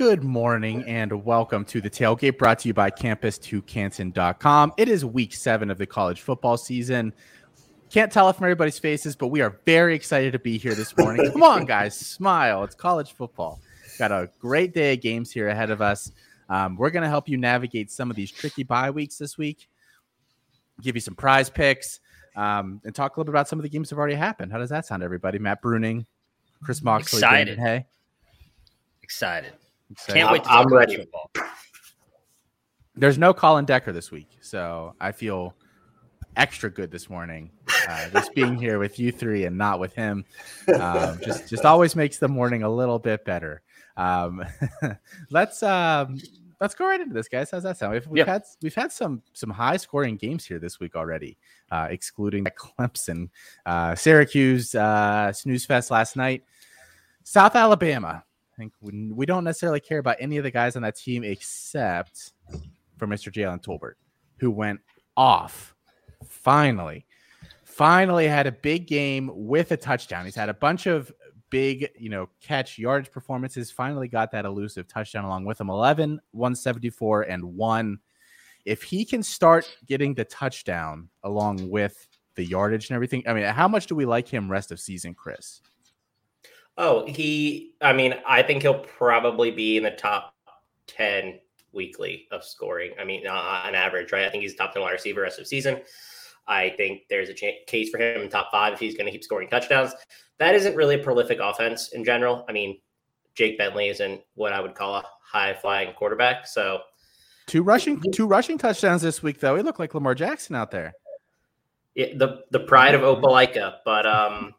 Good morning and welcome to the tailgate brought to you by campus2canton.com. It is week seven of the college football season. Can't tell it from everybody's faces, but we are very excited to be here this morning. Come on, guys, smile. It's college football. Got a great day of games here ahead of us. Um, we're going to help you navigate some of these tricky bye weeks this week, give you some prize picks, um, and talk a little bit about some of the games that have already happened. How does that sound, everybody? Matt Bruning, Chris Moxley, Excited. Hey, Excited. Excited. Can't wait to I'm ready. football. There's no Colin Decker this week, so I feel extra good this morning. Uh, just being here with you three and not with him, um, just just always makes the morning a little bit better. Um, let's um, let's go right into this, guys. How's that sound? We've, we've Yeah. had we've had some some high scoring games here this week already, uh, excluding Clemson, uh, Syracuse, uh, snooze fest last night, South Alabama. I think we, we don't necessarily care about any of the guys on that team except for Mr. Jalen Tolbert, who went off finally. Finally had a big game with a touchdown. He's had a bunch of big, you know, catch yardage performances. Finally got that elusive touchdown along with him 11, 174, and one. If he can start getting the touchdown along with the yardage and everything, I mean, how much do we like him rest of season, Chris? Oh, he. I mean, I think he'll probably be in the top ten weekly of scoring. I mean, uh, on average, right? I think he's top ten wide receiver rest of season. I think there's a cha- case for him in top five if he's going to keep scoring touchdowns. That isn't really a prolific offense in general. I mean, Jake Bentley isn't what I would call a high flying quarterback. So Two rushing, two rushing touchdowns this week, though. He looked like Lamar Jackson out there. yeah, the the pride of Opelika. But um,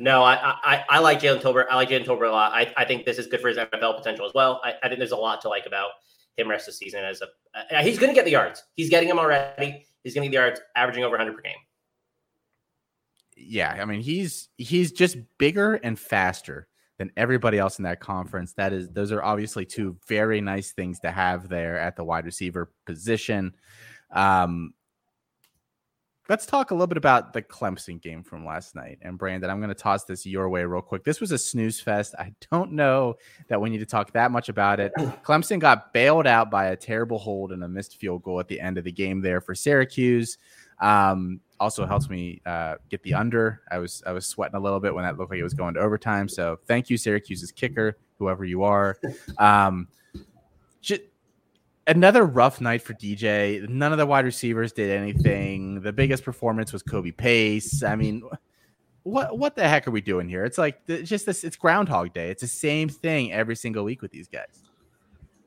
no, I I, I like Jalen Tolbert. I like Jalen Tolbert a lot. I, I think this is good for his NFL potential as well. I, I think there's a lot to like about him rest of the season. As a uh, he's going to get the yards. He's getting them already. He's going to get the yards, averaging over 100 per game. yeah, I mean he's he's just bigger and faster than everybody else in that conference. That is those are obviously two very nice things to have there at the wide receiver position. Um Let's talk a little bit about the Clemson game from last night. And Brandon, I'm going to toss this your way real quick. This was a snooze fest. I don't know that we need to talk that much about it. Clemson got bailed out by a terrible hold and a missed field goal at the end of the game there for Syracuse. Um, also helps me uh, get the under. I was I was sweating a little bit when that looked like it was going to overtime. So thank you, Syracuse's kicker, whoever you are. Um, ju- another rough night for DJ. None of the wide receivers did anything. The biggest performance was Kobe Pace. I mean, what what the heck are we doing here? It's like it's just this. It's Groundhog Day. It's the same thing every single week with these guys.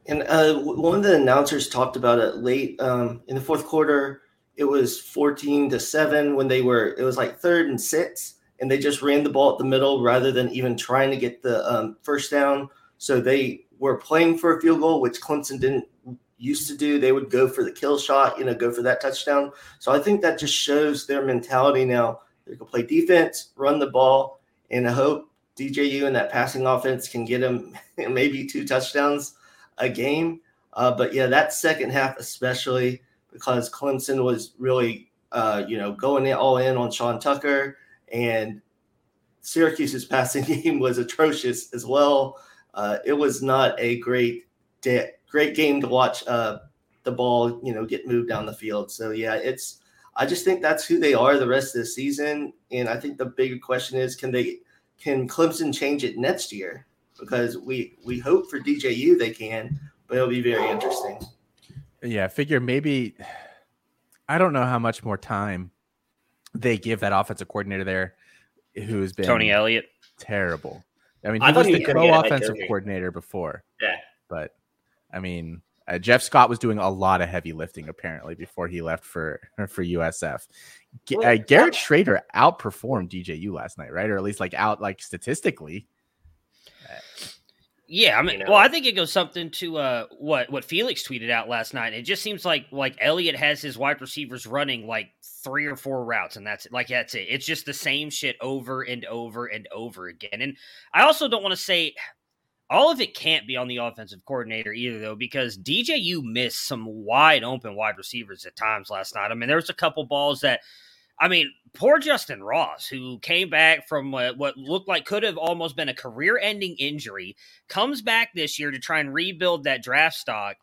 And uh, one of the announcers talked about it late um, in the fourth quarter. It was 14 to 7 when they were, it was like third and six, and they just ran the ball at the middle rather than even trying to get the um, first down. So they were playing for a field goal, which Clemson didn't used to do. They would go for the kill shot, you know, go for that touchdown. So I think that just shows their mentality now. They can play defense, run the ball, and I hope DJU and that passing offense can get them maybe two touchdowns a game. Uh, but yeah, that second half, especially because Clemson was really, uh, you know, going in, all in on Sean Tucker, and Syracuse's passing game was atrocious as well. Uh, it was not a great day, great game to watch uh, the ball, you know, get moved down the field. So yeah, it's. I just think that's who they are the rest of the season, and I think the bigger question is, can they, can Clemson change it next year? Because we we hope for DJU they can, but it'll be very interesting. Yeah, I figure maybe I don't know how much more time they give that offensive coordinator there, who has been Tony Elliott. terrible. I mean, he thought was the was gonna get a head co-offensive coordinator before. Yeah. but I mean, uh, Jeff Scott was doing a lot of heavy lifting apparently before he left for for USF. G- Well, uh, Garrett Shrader outperformed DJU last night, right? Or at least like out like statistically. Yeah, I mean, You know? well, I think it goes something to uh, what what Felix tweeted out last night. It just seems like like Elliott has his wide receivers running like three or four routes, and that's it. Like that's it. It's just the same shit over and over and over again. And I also don't want to say all of it can't be on the offensive coordinator either, though, because DJU missed some wide open wide receivers at times last night. I mean, there was a couple balls that I mean, poor Justin Ross, who came back from what, what looked like could have almost been a career ending injury, comes back this year to try and rebuild that draft stock.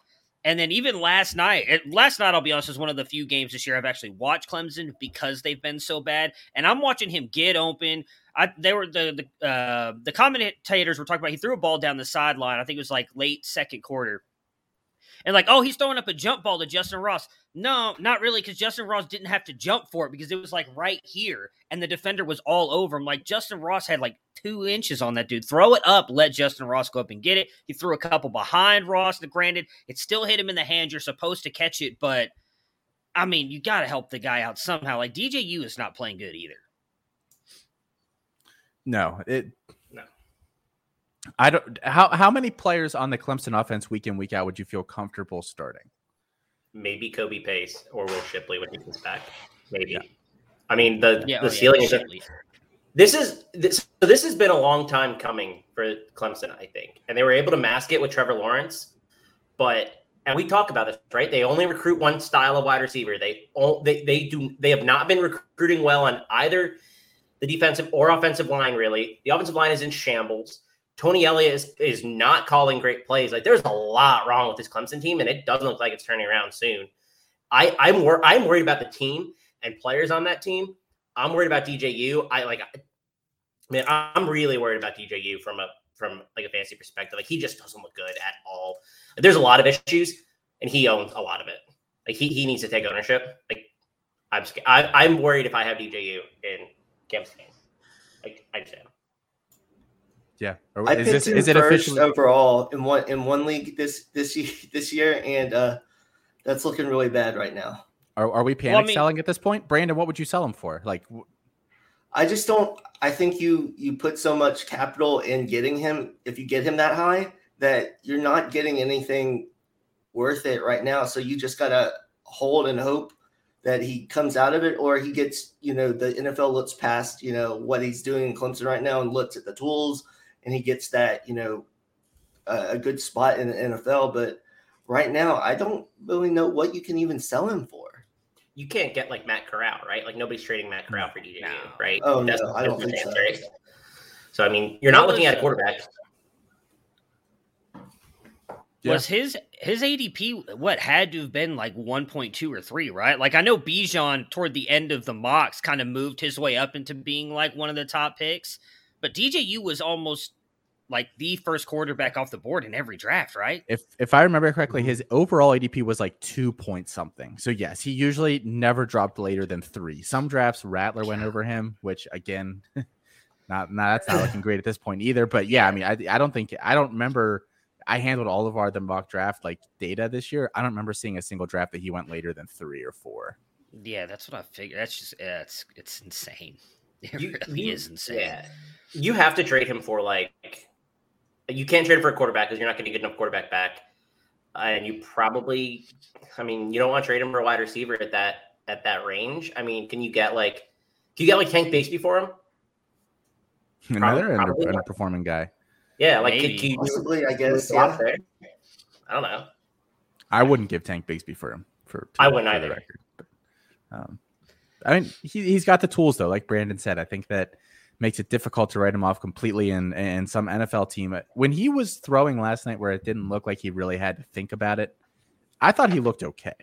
And then even last night, last night, I'll be honest, was one of the few games this year I've actually watched Clemson because they've been so bad. And I'm watching him get open. I, they were the the, uh, the commentators were talking about he threw a ball down the sideline. I think it was like late second quarter and like, oh, he's throwing up a jump ball to Justin Ross. No, not really, because Justin Ross didn't have to jump for it because it was like right here, and the defender was all over him. Like Justin Ross had like two inches on that dude. Throw it up, let Justin Ross go up and get it. He threw a couple behind Ross. Granted, it still hit him in the hand. You're supposed to catch it, but I mean, you got to help the guy out somehow. Like DJU is not playing good either. No, it I don't. How how many players on the Clemson offense week in week out would you feel comfortable starting? Maybe Kobe Pace or Will Shipley when he comes back. Maybe. Yeah. I mean the yeah, the oh, ceiling yeah, is. This is this. So this has been a long time coming for Clemson, I think, and they were able to mask it with Trevor Lawrence, but and we talk about this, right? They only recruit one style of wide receiver. They all they they do they have not been recruiting well on either the defensive or offensive line. Really, the offensive line is in shambles. Tony Elliott is, is not calling great plays. Like there's a lot wrong with this Clemson team, and it doesn't look like it's turning around soon. I, I'm wor- I'm worried about the team and players on that team. I'm worried about DJU. I like, I mean, I'm really worried about DJU from a from like a fantasy perspective. Like he just doesn't look good at all. There's a lot of issues, and he owns a lot of it. Like he, he needs to take ownership. Like I'm I, I'm worried if I have DJU in Cam's game. Like I just am. Yeah. I is this is it officially overall in one in one league this this year, this year, and uh, that's looking really bad right now. Are, are we panic well, I mean, selling at this point, Brandon? What would you sell him for? Like, I just don't. I think you you put so much capital in getting him. If you get him that high, that you're not getting anything worth it right now. So you just gotta hold and hope that he comes out of it, or he gets you know the NFL looks past you know what he's doing in Clemson right now and looks at the tools and he gets that, you know, a, a good spot in the NFL. But right now, I don't really know what you can even sell him for. You can't get like Matt Corral, right? Like nobody's trading Matt Corral for DJ, no. right? Oh That's no, I don't think so. So I mean, you're not looking at a quarterback. Yeah. Was his his ADP what had to have been like 1.2 or 3, right? Like I know Bijan toward the end of the mocks kind of moved his way up into being like one of the top picks, but DJU was almost like the first quarterback off the board in every draft, right? If if I remember correctly, mm-hmm. his overall ADP was like two point something. So yes, he usually never dropped later than three. Some drafts Rattler went over him, which again, not, not that's not looking great at this point either. But yeah, I mean, I I don't think I don't remember. I handled all of our the mock draft like data this year. I don't remember seeing a single draft that he went later than three or four. Yeah, that's what I figured. That's just yeah, it's it's insane. It you, really you, is insane. Yeah you have to trade him for like you can't trade him for a quarterback because you're not going to get enough quarterback back. Uh, and you probably, I mean, you don't want to trade him for a wide receiver at that at that range. I mean, can you get like, can you get like Tank Bigsby for him? Another probably, under, underperforming guy. Yeah, like could, could you possibly, I guess. Yeah. I don't know. I wouldn't give Tank Bigsby for him. For I wouldn't either. Record, but, um, I mean, he, he's got the tools though. Like Brandon said, I think that makes it difficult to write him off completely And in some NFL team. When he was throwing last night where it didn't look like he really had to think about it, I thought he looked okay.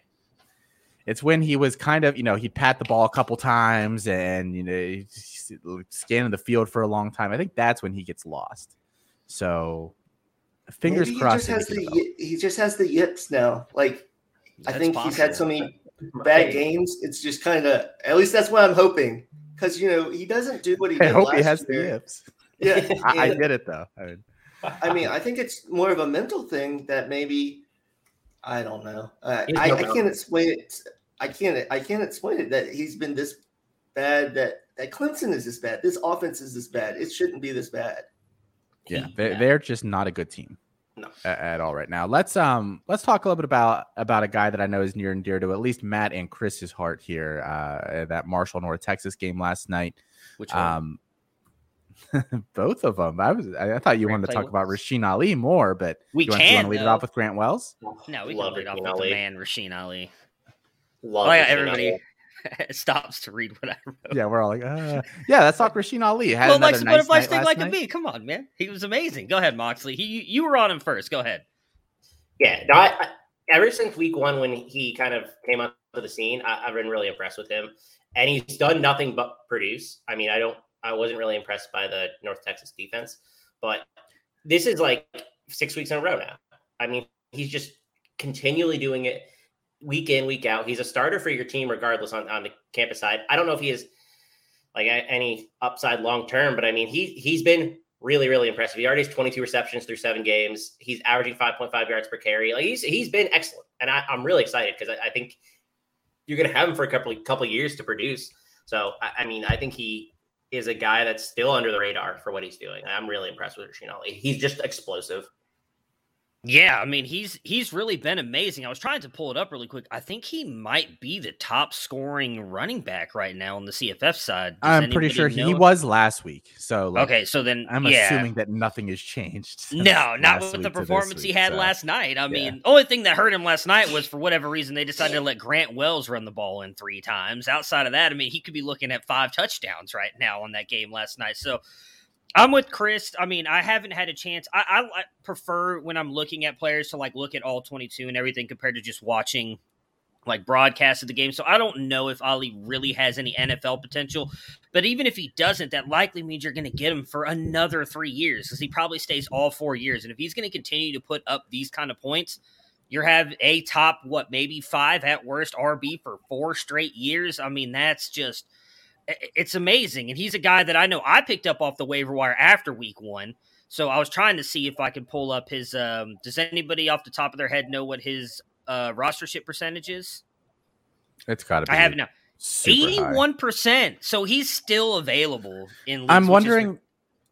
It's when he was kind of, you know, he'd pat the ball a couple times and, you know, scanning the field for a long time. I think that's when he gets lost. So fingers Maybe crossed. He just, has the, he just has the yips now. Like, that's I think possible. he's had so many bad games. It's just kind of, at least that's what I'm hoping because you know he doesn't do what he. I hope he has year. the yips. Yeah, I, I, get it though. I mean, I mean, I think it's more of a mental thing that maybe I don't know. Uh, I, I can't explain it. I can't. I can't explain it that he's been this bad. That that Clemson is this bad. This offense is this bad. It shouldn't be this bad. Yeah, they're, they're just not a good team. No. At, at, all right now. Let's um let's talk a little bit about about a guy that I know is near and dear to at least Matt and Chris's heart here. Uh, that Marshall North Texas game last night. Which one? Um, both of them. I was. I, thought you Grant wanted to talk about Rasheen Ali more, but we you can. Want, you want to lead it off with Grant Wells? No, we Love can lead off with Ali. the man Rasheen Ali. Love oh, yeah, everybody. stops to read what I wrote. Yeah, we're all like, uh, yeah, that's not Rasheen Ali. Had well, another Lex, nice butterfly night sting last like a night. bee. Come on, man. He was amazing. Go ahead, Moxley. He, you were on him first. Go ahead. Yeah, no, I, I, ever since week one when he kind of came onto the scene, I, I've been really impressed with him, and he's done nothing but produce. I mean, I don't, I wasn't really impressed by the North Texas defense, but this is like six weeks in a row now. I mean, he's just continually doing it week in, week out. He's a starter for your team, regardless on, on the campus side. I don't know if he is like any upside long term, but I mean, he he's been really, really impressive. He already has 22 receptions through seven games. He's averaging 5.5 yards per carry. Like he's he's been excellent, and I, I'm really excited because I, I think you're going to have him for a couple couple years to produce. So I, I mean, I think he is a guy that's still under the radar for what he's doing. I'm really impressed with Rasheen Ali. He's just explosive. Yeah, I mean he's he's really been amazing. I was trying to pull it up really quick. I think he might be the top scoring running back right now on the CFF side. Does I'm pretty sure he was last week. So like, Okay, so then I'm yeah. assuming that nothing has changed. No, not with the week performance he had so. last night. I yeah. mean, only thing that hurt him last night was for whatever reason they decided to let Grant Wells run the ball in three times. Outside of that, I mean, he could be looking at five touchdowns right now on that game last night. So I'm with Chris. I mean, I haven't had a chance. I, I, prefer when I'm looking at players to like look at all 22 and everything compared to just watching like broadcast of the game. So I don't know if Ali really has any NFL potential. But even if he doesn't, that likely means you're going to get him for another three years because he probably stays all four years. And if he's going to continue to put up these kind of points, you have a top, what, maybe five at worst RB for four straight years. I mean, that's just, it's amazing. And he's a guy that I know I picked up off the waiver wire after week one. So I was trying to see if I could pull up his. Um, does anybody off the top of their head know what his uh, rostership percentage is? It's got to be. I have it now. super high. Eighty-one percent. So he's still available in. Leagues, I'm wondering.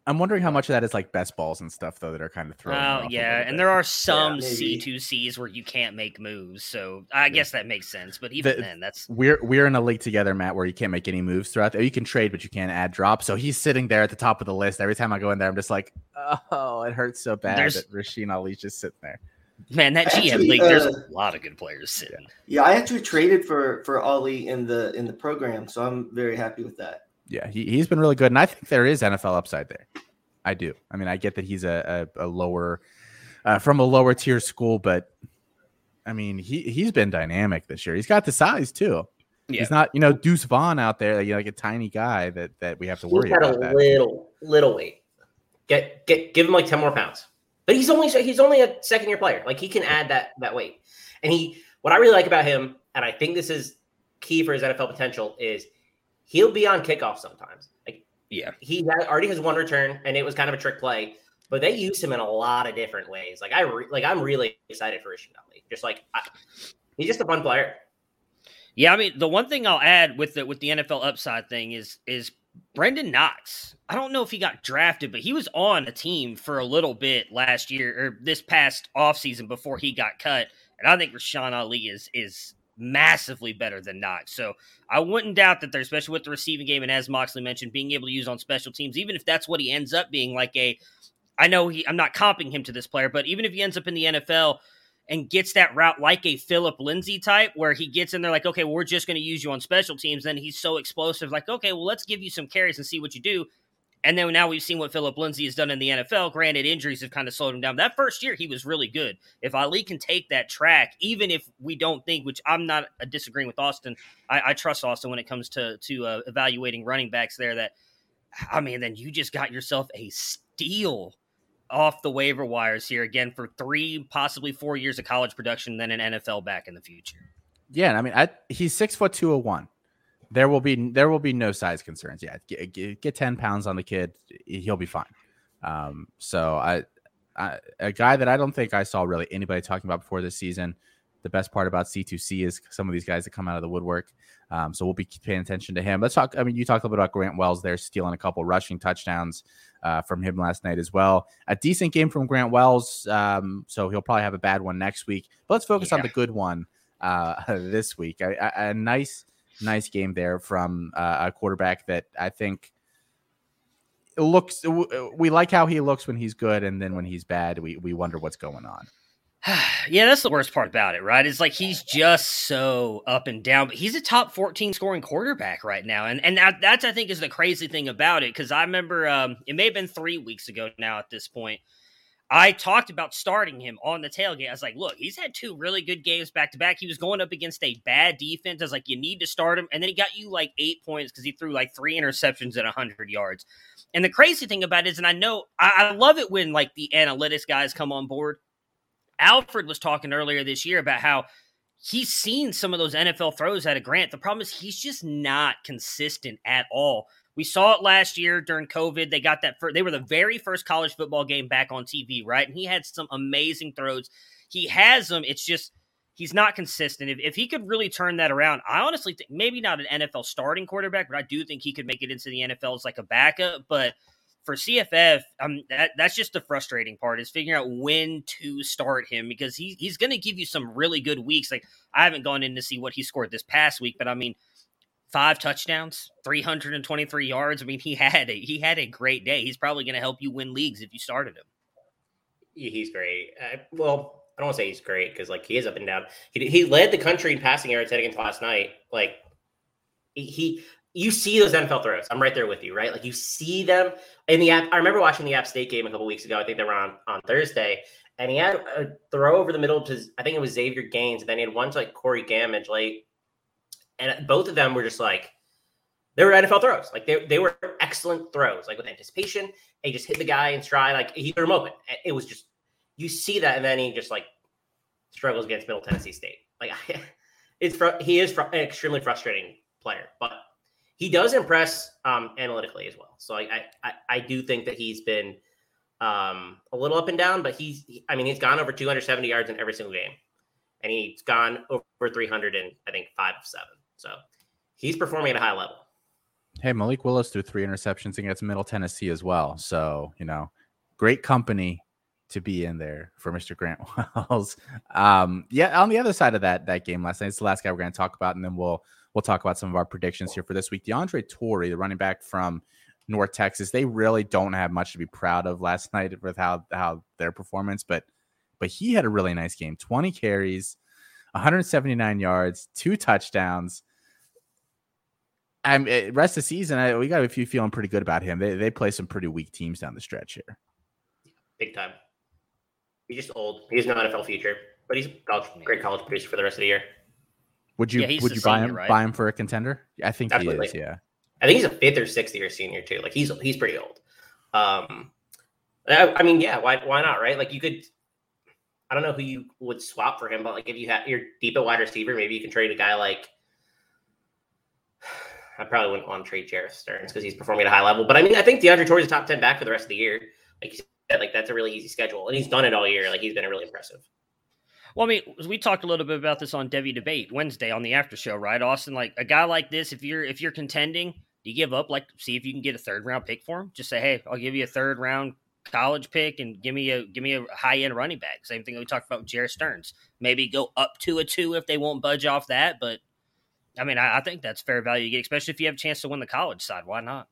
I'm wondering how much of that is like best balls and stuff though that are kind of thrown. me Oh off yeah, and bit. there are some maybe. C two Cs where you can't make moves. So I guess that makes sense. But even The- then, that's We're we're in a league together, Matt, where you can't make any moves throughout. The, you can trade, but you can't add drops. So he's sitting there at the top of the list. Every time I go in there, I'm just like, oh, it hurts so bad There's- that Rasheen Ali's just sitting there. man. That GM Actually, league, there's uh, a lot of good players sitting. Yeah, I actually traded for for Ali in the in the program, so I'm very happy with that. Yeah, he he's been really good, and I think there is NFL upside there. I do. I mean, I get that he's a a, a lower uh, from a lower tier school, but I mean, he he's been dynamic this year. He's got the size too. Yeah. He's not, you know, Deuce Vaughn out there, you know, like a tiny guy that that we have to He's worry got about. a That. little little weight. Get get give him like ten more pounds. But he's only he's only a second year player. Like he can add that that weight. And he what I really like about him, and I think this is key for his NFL potential, is he'll be on kickoff sometimes. Like Yeah, he already has one return, and it was kind of a trick play. But they use him in a lot of different ways. Like I re- like I'm really excited for Rasheen Ali. Just like I, he's just a fun player. yeah. I mean, the one thing I'll add with the with the NFL upside thing is is Brenden Knox. I don't know if he got drafted, but he was on a team for a little bit last year or this past offseason before he got cut. And I think Rasheen Ali is is massively better than Knox. So I wouldn't doubt that there, especially with the receiving game, and as Moxley mentioned, being able to use on special teams, even if that's what he ends up being like a I know he I'm not comping him to this player, but even if he ends up in the NFL and gets that route like a Phillip Lindsay type, where he gets in there like, okay, well, we're just going to use you on special teams. Then he's so explosive, like, okay, well, let's give you some carries and see what you do. And then now we've seen what Phillip Lindsay has done in the NFL. Granted, injuries have kind of slowed him down. That first year, he was really good. If Ali can take that track, even if we don't think, which I'm not uh, disagreeing with Austin, I, I trust Austin when it comes to to uh, evaluating running backs. There, that I mean, then you just got yourself a steal off the waiver wires here again for three, possibly four years of college production, then an NFL back in the future. Yeah, I mean, I, he's six foot two oh one. There will be there will be no size concerns. Yeah, get, get, ten pounds on the kid, he'll be fine. Um, so I, I, a guy that I don't think I saw really anybody talking about before this season. The best part about C2C is some of these guys that come out of the woodwork. Um, so we'll be paying attention to him. Let's talk. I mean, you talked a little bit about Grant Wells there, stealing a couple rushing touchdowns uh, from him last night as well. A decent game from Grant Wells. Um, so he'll probably have a bad one next week. But let's focus on the good one uh, this week. A, a, a nice, nice game there from uh, a quarterback that I think looks. We like how he looks when he's good, and then when he's bad, we we wonder what's going on. yeah, that's the worst part about it, right? It's like he's just so up and down, but he's a top 14 scoring quarterback right now. And and that, that's I think is the crazy thing about it cuz I remember um it may have been 3 weeks ago now at this point. I talked about starting him on the tailgate. I was like, look, he's had two really good games back to back. He was going up against a bad defense. I was like, you need to start him. And then he got you like eight points because he threw like three interceptions at 100 yards. And the crazy thing about it is, and I know I, I love it when like the analytics guys come on board Alfred was talking earlier this year about how he's seen some of those NFL throws out of Grant. The problem is he's just not consistent at all. We saw it last year during COVID. They got that. First, they were the very first college football game back on TV, right? And he had some amazing throws. He has them. It's just he's not consistent. If, if he could really turn that around, I honestly think maybe not an NFL starting quarterback, but I do think he could make it into the NFL as like a backup. But for CFF, um, that, that's just the frustrating part is figuring out when to start him because he, he's going to give you some really good weeks. Like I haven't gone in to see what he scored this past week, but I mean, five touchdowns, 323 yards. I mean, he had a, he had a great day. He's probably going to help you win leagues if you started him. He's great. Uh, well, I don't want to say he's great because like he is up and down. He, he led the country in passing yards heading into last night. Like he you see those NFL throws. I'm right there with you, right? Like you see them in the app. I remember watching the App State game a couple weeks ago. I think they were on on Thursday, and he had a throw over the middle to I think it was Xavier Gaines, and then he had one to like Corey Gammage late, and both of them were just like they were NFL throws. Like they, they were excellent throws, like with anticipation. He just hit the guy in stride, like he threw him open. It was just you see that, and then he just like struggles against Middle Tennessee State. Like it's fr- he is fr- an extremely frustrating player, but he does impress um, analytically as well. So I, I I do think that he's been um, a little up and down, but he's I mean he's gone over 270 yards in every single game, and he's gone over 300 in I think five of seven. So he's performing at a high level. Hey, Malik Willis threw three interceptions against Middle Tennessee as well. So you know, great company to be in there for Mr. Grant Wells. Um, yeah, on the other side of that that game last night, it's the last guy we're going to talk about, and then we'll we'll talk about some of our predictions here for this week. DeAndre Torrey, the running back from North Texas, they really don't have much to be proud of last night with how how their performance, but but he had a really nice game. 20 carries, 179 yards, two touchdowns. I'm eh, rest of the season. I, we got a few feeling pretty good about him. They they play some pretty weak teams down the stretch here. Big time. He's just old. He's no NFL future, but he's college, great college producer for the rest of the year. Would you yeah, would you buy him right? buy him for a contender? I think Absolutely. he is. Yeah. I think he's a fifth or sixth year senior too. Like he's he's pretty old. Um, I, I, mean, yeah, why why not? Right? Like you could. I don't know who you would swap for him, but like if you have you're deep at wide receiver, maybe you can trade a guy like. I probably wouldn't want to trade Jerreth Sterns because he's performing at a high level. But I mean, I think DeAndre Torrey is a top ten back for the rest of the year. Like you said, like that's a really easy schedule, and he's done it all year. Like he's been really impressive. Well, I mean, we talked a little bit about this on Devy Debate Wednesday on the after show, right, Austin? Like a guy like this, if you're if you're contending, do you give up? Like, see if you can get a third round pick for him. Just say, hey, I'll give you a third round college pick and give me a give me a high end running back. Same thing we talked about with Jerreth Sterns. Maybe go up to a two if they won't budge off that. But I mean, I, I think that's fair value get, especially if you have a chance to win the college side. Why not?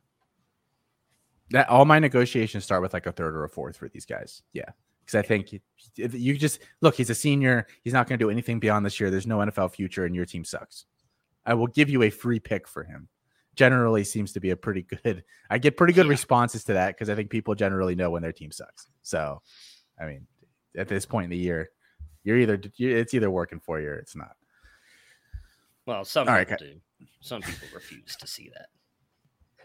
That all my negotiations start with like a third or a fourth for these guys. Yeah because I think you, you, just look. He's a senior. He's not going to do anything beyond this year. There's no NFL future, and your team sucks. I will give you a free pick for him. Generally, seems to be a pretty good. I get pretty good yeah. responses to that because I think people generally know when their team sucks. So, I mean, at this point in the year, you're either it's either working for you or it's not. Well, some All people right, do. Some people refuse to see that.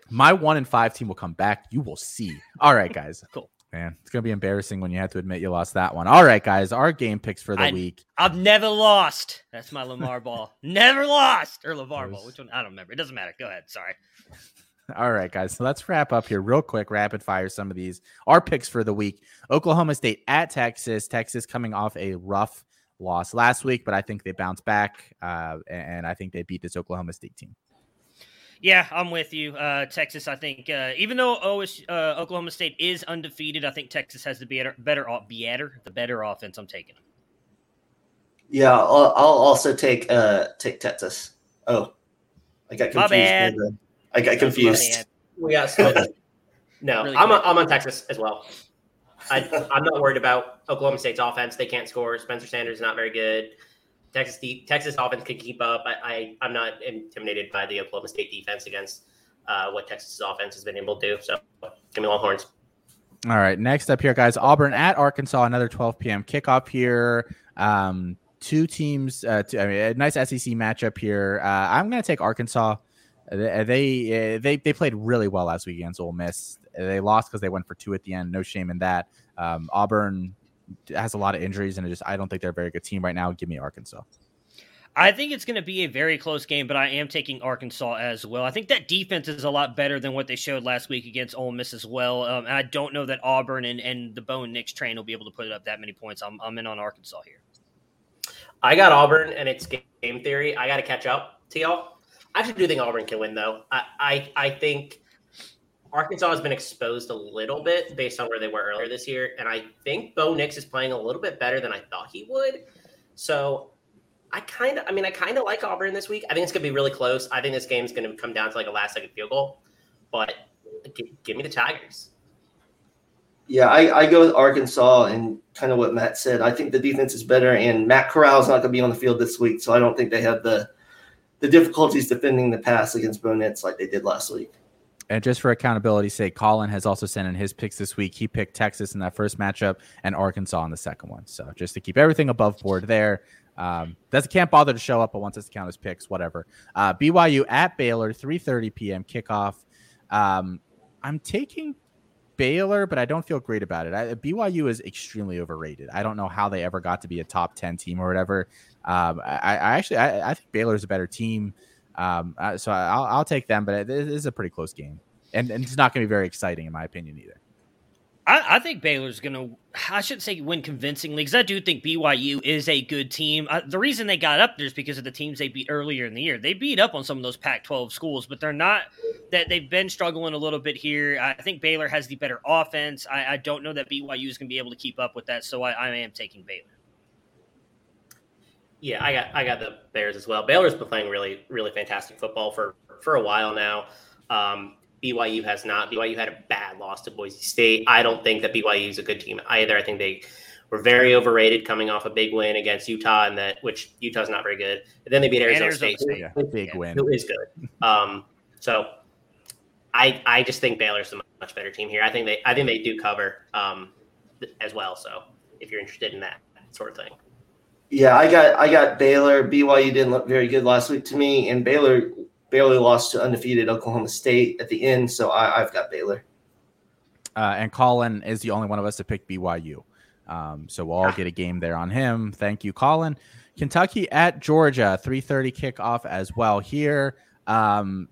My one and five team will come back. You will see. All right, guys. cool. Man, it's gonna be embarrassing when you have to admit you lost that one. All right, guys, our game picks for the I, week. I've never lost. That's my Lamar ball. Never lost or Lamar ball. Which one? I don't remember. It doesn't matter. Go ahead. Sorry. All right, guys. So let's wrap up here real quick. Rapid fire some of these. Our picks for the week: Oklahoma State at Texas. Texas coming off a rough loss last week, but I think they bounce back, uh, and I think they beat this Oklahoma State team. Yeah, I'm with you. Uh, Texas, I think, uh, even though OS, uh, Oklahoma State is undefeated, I think Texas has the better, better, better, the better offense. I'm taking them. Yeah, I'll, I'll also take uh take Texas. Oh, I got confused. My bad. I got confused. We got no. Really I'm on, I'm on Texas as well. I, I, am not worried about Oklahoma State's offense. They can't score. Spencer Sanders is not very good. Texas Texas offense can keep up. I, I am not intimidated by the Oklahoma State defense against uh, what Texas offense has been able to do. So give me Longhorns. All right, next up here, guys. Auburn at Arkansas, another 12 p.m. kickoff here. Um, two teams, uh, two, I mean, a nice SEC matchup here. Uh, I'm going to take Arkansas. They they, they they played really well last week against Ole Miss. They lost because they went for two at the end. No shame in that. Um, Auburn has a lot of injuries, and I just I don't think they're a very good team right now. Give me Arkansas. I think it's going to be a very close game, but I am taking Arkansas as well. I think that defense is a lot better than what they showed last week against Ole Miss as well. Um, and I don't know that Auburn and, and the Bo Nix train will be able to put up that many points. I'm, I'm in on Arkansas here. I got Auburn, and it's game theory. I got to catch up to y'all. I actually do think Auburn can win, though. I, I, I think Arkansas has been exposed a little bit based on where they were earlier this year, and I think Bo Nix is playing a little bit better than I thought he would. So I kind of, I mean, I kind of like Auburn this week. I think it's going to be really close. I think this game's going to come down to like a last second field goal, but give, give me the Tigers. Yeah, I, I go with Arkansas and kind of what Matt said. I think the defense is better, and Matt Corral is not going to be on the field this week, so I don't think they have the the difficulties defending the pass against Bo Nix like they did last week. And just for accountability's sake, Colin has also sent in his picks this week. He picked Texas in that first matchup and Arkansas in the second one. So just to keep everything above board there. Um, doesn't can't bother to show up, but wants us to count his picks, whatever. Uh, BYU at Baylor, 3:30 p.m. kickoff. Um, I'm taking Baylor, but I don't feel great about it. I, BYU is extremely overrated. I don't know how they ever got to be a top 10 team or whatever. Um, I, I, actually I, I, think Baylor is a better team. Um, uh, so I'll, I'll take them, but it, is a pretty close game, and, and it's not going to be very exciting in my opinion either. I, I think Baylor's going to, I shouldn't say win convincingly, because I do think BYU is a good team. Uh, the reason they got up there is because of the teams they beat earlier in the year. They beat up on some of those Pac 12 schools, but they're not, that they've been struggling a little bit here. I think Baylor has the better offense. I, I don't know that BYU is going to be able to keep up with that, so I, I am taking Baylor. Yeah, I got I got the Bears as well. Baylor's been playing really really fantastic football for for a while now. Um, BYU has not. BYU had a bad loss to Boise State. I don't think that BYU is a good team either. I think they were very overrated coming off a big win against Utah, and that which Utah's not very good. And then they beat Arizona, Arizona State, State. Yeah, big win, who is good. Um, so I I just think Baylor's a much better team here. I think they I think they do cover um, as well. So if you're interested in that sort of thing. Yeah, I got I got Baylor. BYU didn't look very good last week to me, and Baylor barely lost to undefeated Oklahoma State at the end, so I, have got Baylor. Uh, and Colin is the only one of us to pick BYU. Um, so we'll all get a game there on him. Thank you, Colin. Kentucky at Georgia, 3:30 kickoff as well here. Um,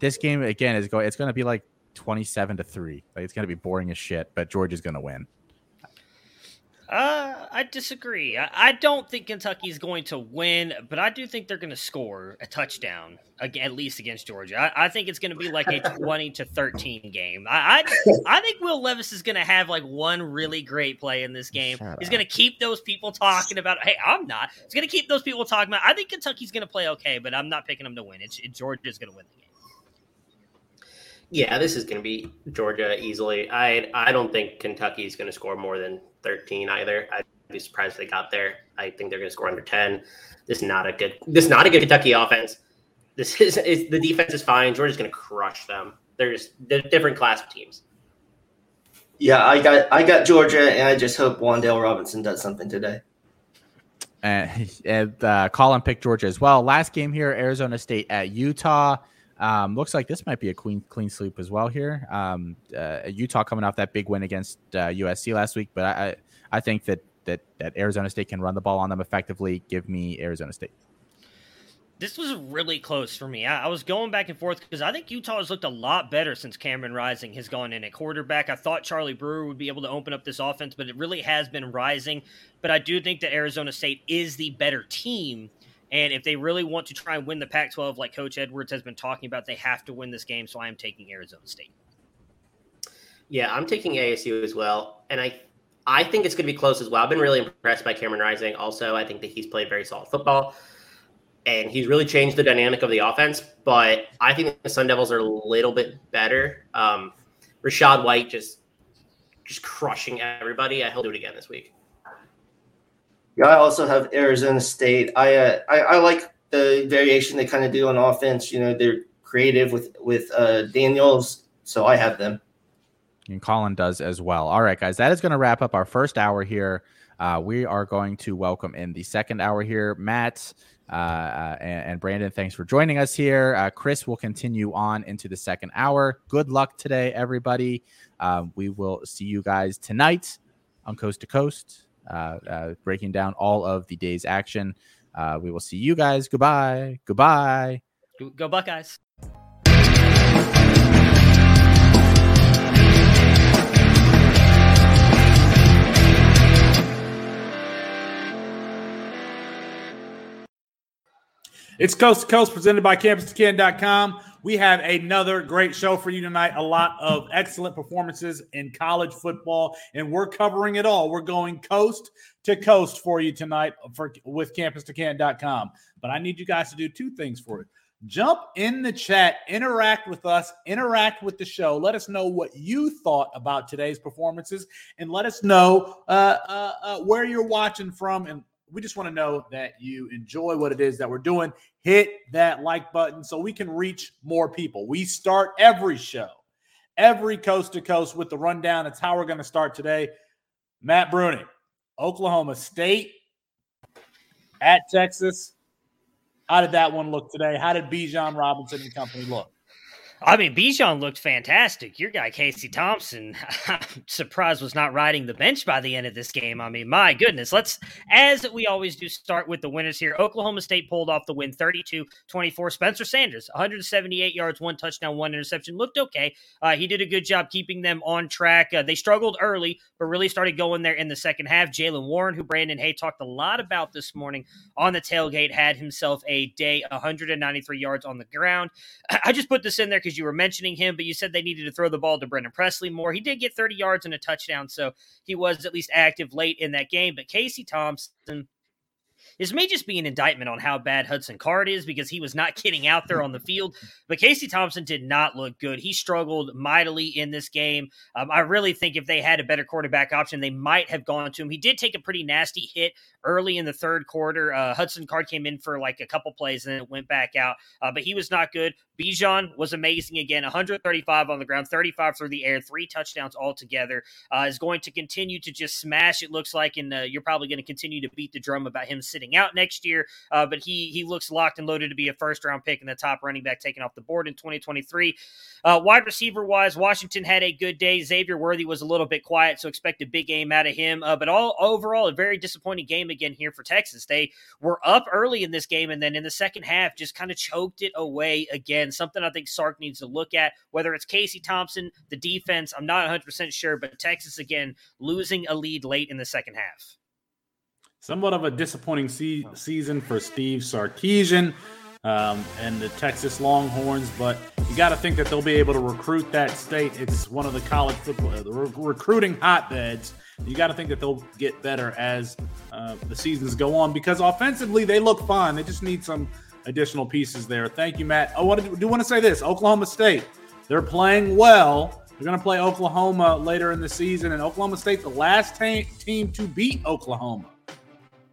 this game again is going. It's going to be like 27 to three. Like it's going to be boring as shit, but Georgia's going to win. Uh, I disagree. I, I don't think Kentucky's going to win, but I do think they're going to score a touchdown at least against Georgia. I, I think it's going to be like a twenty to thirteen game. I, I, I think Will Levis is going to have like one really great play in this game. Shut He's going to keep those people talking about. Hey, I'm not. He's going to keep those people talking about. I think Kentucky's going to play okay, but I'm not picking them to win. It's it, Georgia's going to win the game. Yeah, this is going to be Georgia easily. I I don't think Kentucky is going to score more than 13 either. I'd be surprised if they got there. I think they're going to score under 10. This is not a good. This is not a good Kentucky offense. This is, is the defense is fine. Georgia's going to crush them. They're just they're different class of teams. Yeah, I got I got Georgia, and I just hope Wan'Dale Robinson does something today. And, and uh, Colin picked Georgia as well. Last game here, Arizona State at Utah. Um, looks like this might be a clean clean sweep as well here. Um, uh, Utah coming off that big win against uh, USC last week, but I I think that that that Arizona State can run the ball on them effectively. Give me Arizona State. This was really close for me. I, I was going back and forth because I think Utah has looked a lot better since Cameron Rising has gone in at quarterback. I thought Charlie Brewer would be able to open up this offense, but it really has been rising. But I do think that Arizona State is the better team. And if they really want to try and win the Pac 12, like Coach Edwards has been talking about, they have to win this game. So I am taking Arizona State. Yeah, I'm taking ASU as well. And I I think it's going to be close as well. I've been really impressed by Cameron Rising. Also, I think that he's played very solid football and he's really changed the dynamic of the offense. But I think the Sun Devils are a little bit better. Um, Rachaad White just just crushing everybody. I hope he'll do it again this week. Yeah, I also have Arizona State. I uh, I, I like the variation they kind of do on offense. You know, they're creative with with uh, Daniels, so I have them. And Colin does as well. All right, guys, that is going to wrap up our first hour here. Uh, we are going to welcome in the second hour here, Matt uh, uh and, and, Brandon. Thanks for joining us here. Uh, Chris will continue on into the second hour. Good luck today, everybody. Um, we will see you guys tonight on Coast to Coast, Uh, uh, breaking down all of the day's action. Uh, we will see you guys. Goodbye. Goodbye. Go, go Buckeyes. It's Coast to Coast presented by CampusToCanton.com. We have another great show for you tonight. A lot of excellent performances in college football, and we're covering it all. We're going coast to coast for you tonight for with CampusToCanton.com. But I need you guys to do two things for it. Jump in the chat, interact with us, interact with the show. Let us know what you thought about today's performances, and let us know uh, uh, uh, where you're watching from and we just want to know that you enjoy what it is that we're doing. Hit that like button so we can reach more people. We start every show, every coast to coast with the rundown. It's how we're going to start today. Matt Bruni, Oklahoma State at Texas. How did that one look today? How did Bijan Robinson and company look? I mean, Bijan looked fantastic. Your guy Casey Thompson, I'm surprised was not riding the bench by the end of this game. I mean, my goodness. Let's, as we always do, start with the winners here. Oklahoma State pulled off the win 32-24. Spencer Sanders, 178 yards, one touchdown, one interception. Looked okay. Uh, he did a good job keeping them on track. Uh, they struggled early, but really started going there in the second half. Jaylen Warren, who Brandon Hay talked a lot about this morning on the tailgate, had himself a day, 193 yards on the ground. I just put this in there because because you were mentioning him, but you said they needed to throw the ball to Brennan Presley more. He did get 30 yards and a touchdown, so he was at least active late in that game. But Casey Thompson this may just be an indictment on how bad Hudson Card is because he was not getting out there on the field. But Casey Thompson did not look good. He struggled mightily in this game. Um, I really think if they had a better quarterback option, they might have gone to him. He did take a pretty nasty hit early in the third quarter. Uh, Hudson Card came in for like a couple plays and then went back out, uh, but he was not good. Bijan was amazing again 135 on the ground, 35 through the air, three touchdowns altogether. Uh, is going to continue to just smash, it looks like, and uh, you're probably going to continue to beat the drum about him sitting out next year. Uh, but he he looks locked and loaded to be a first round pick and the top running back taken off the board in 2023. Uh, wide receiver wise, Washington had a good day. Xavier Worthy was a little bit quiet, so expect a big game out of him. Uh, but all overall, a very disappointing game again here for Texas. They were up early in this game, and then in the second half, just kind of choked it away again. Something I think Sark needs to look at. Whether it's Casey Thompson, the defense, I'm not 100 percent sure, but Texas again losing a lead late in the second half. Somewhat of a disappointing se- season for Steve Sarkisian um, and the Texas Longhorns, but you got to think that they'll be able to recruit that state. It's one of the college football, the re- recruiting hotbeds. You got to think that they'll get better as uh, the seasons go on because offensively they look fine. They just need some additional pieces there. Thank you, Matt. I want to do want to say this: Oklahoma State, they're playing well. They're going to play Oklahoma later in the season, and Oklahoma State, the last t- team to beat Oklahoma.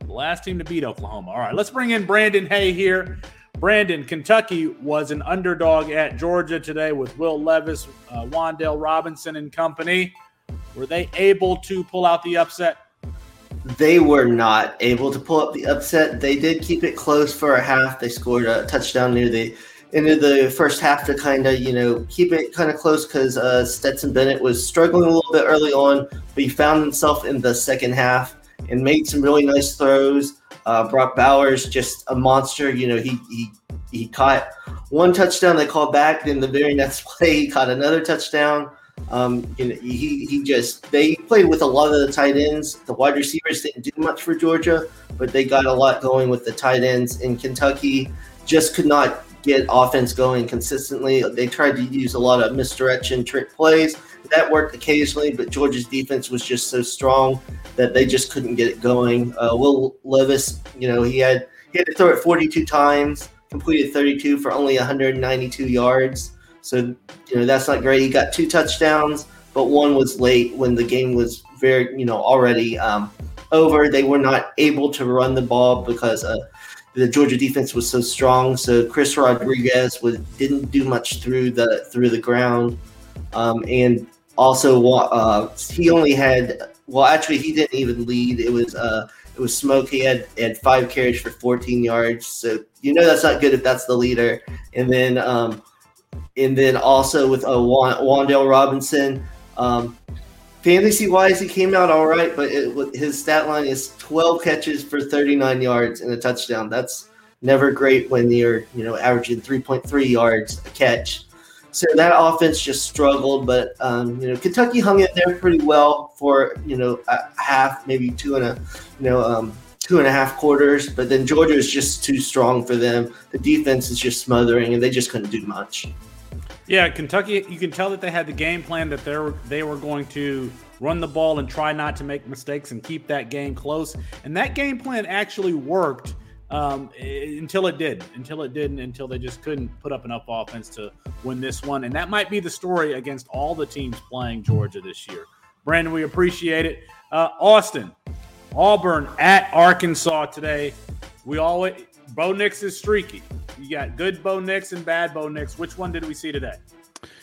The last team to beat Oklahoma. All right, let's bring in Brandon Hay here. Brandon, Kentucky was an underdog at Georgia today with Will Levis, uh, Wan'Dale Robinson, and company. Were they able to pull out the upset? They were not able to pull up the upset. They did keep it close for a half. They scored a touchdown near the end of the first half to kind of, you know, keep it kind of close because uh, Stetson Bennett was struggling a little bit early on, but he found himself in the second half and made some really nice throws. Uh, Brock Bowers, just a monster. You know, he he he caught one touchdown. They called back. Then the very next play, he caught another touchdown. Um, you know, he he just they played with a lot of the tight ends. The wide receivers didn't do much for Georgia, but they got a lot going with the tight ends. In Kentucky, just could not get offense going consistently. They tried to use a lot of misdirection trick plays. That worked occasionally, but Georgia's defense was just so strong that they just couldn't get it going. Uh, Will Levis, you know, he had he had to throw it 42 times, completed 32 for only 192 yards. So you know that's not great. He got two touchdowns, but one was late when the game was very, you know, already um, over. They were not able to run the ball because uh, the Georgia defense was so strong. So Chris Rodriguez was didn't do much through the through the ground, um, and also uh, he only had well, actually he didn't even lead. It was uh, it was Smoke. He had had five carries for 14 yards. So you know that's not good if that's the leader. And then um, and then also with uh, Wan'Dale Robinson. Um, fantasy wise, he came out all right, but it, his stat line is 12 catches for 39 yards and a touchdown. That's never great when you're you know averaging 3.3 yards a catch. So that offense just struggled, but um, you know Kentucky hung in there pretty well for you know a half, maybe two and a you know um, two and a half quarters. But then Georgia is just too strong for them. The defense is just smothering, and they just couldn't do much. Yeah, Kentucky. You can tell that they had the game plan that they were they were going to run the ball and try not to make mistakes and keep that game close. And that game plan actually worked um, until it did, until it didn't, until they just couldn't put up enough offense to win this one. And that might be the story against all the teams playing Georgia this year. Brandon, we appreciate it. Uh, Austin, Auburn at Arkansas today. We always Bo Nix is streaky. You got good Bo Nix and bad Bo Nix. Which one did we see today?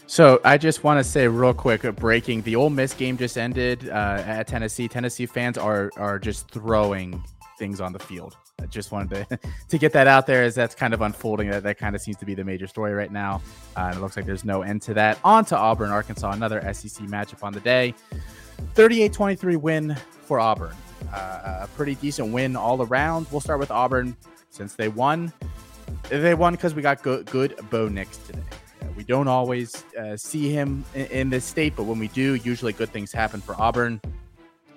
So I just want to say real quick, uh, breaking the Ole Miss game just ended uh, at Tennessee. Tennessee fans are are just throwing things on the field. I just wanted to to get that out there as that's kind of unfolding. That that kind of seems to be the major story right now. Uh, and it looks like there's no end to that. On to Auburn, Arkansas, another SEC matchup on the day. 38-23 win for Auburn. Uh, a pretty decent win all around. We'll start with Auburn since they won. They won because we got good, good Bo Nix today. we don't always uh, see him in, in, this state, but when we do, usually good things happen for Auburn.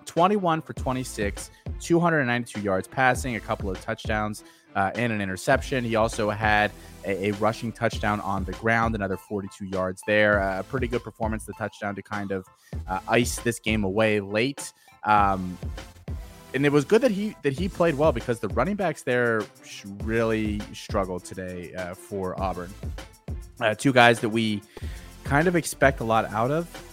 21 for 26, 292 yards passing, a couple of touchdowns, uh, and an interception. He also had a, a, rushing touchdown on the ground, another 42 yards there. A uh, pretty good performance, the touchdown to kind of uh, ice this game away late. Um, and it was good that he that he played well because the running backs there really struggled today uh, for Auburn. Uh, two guys that we kind of expect a lot out of.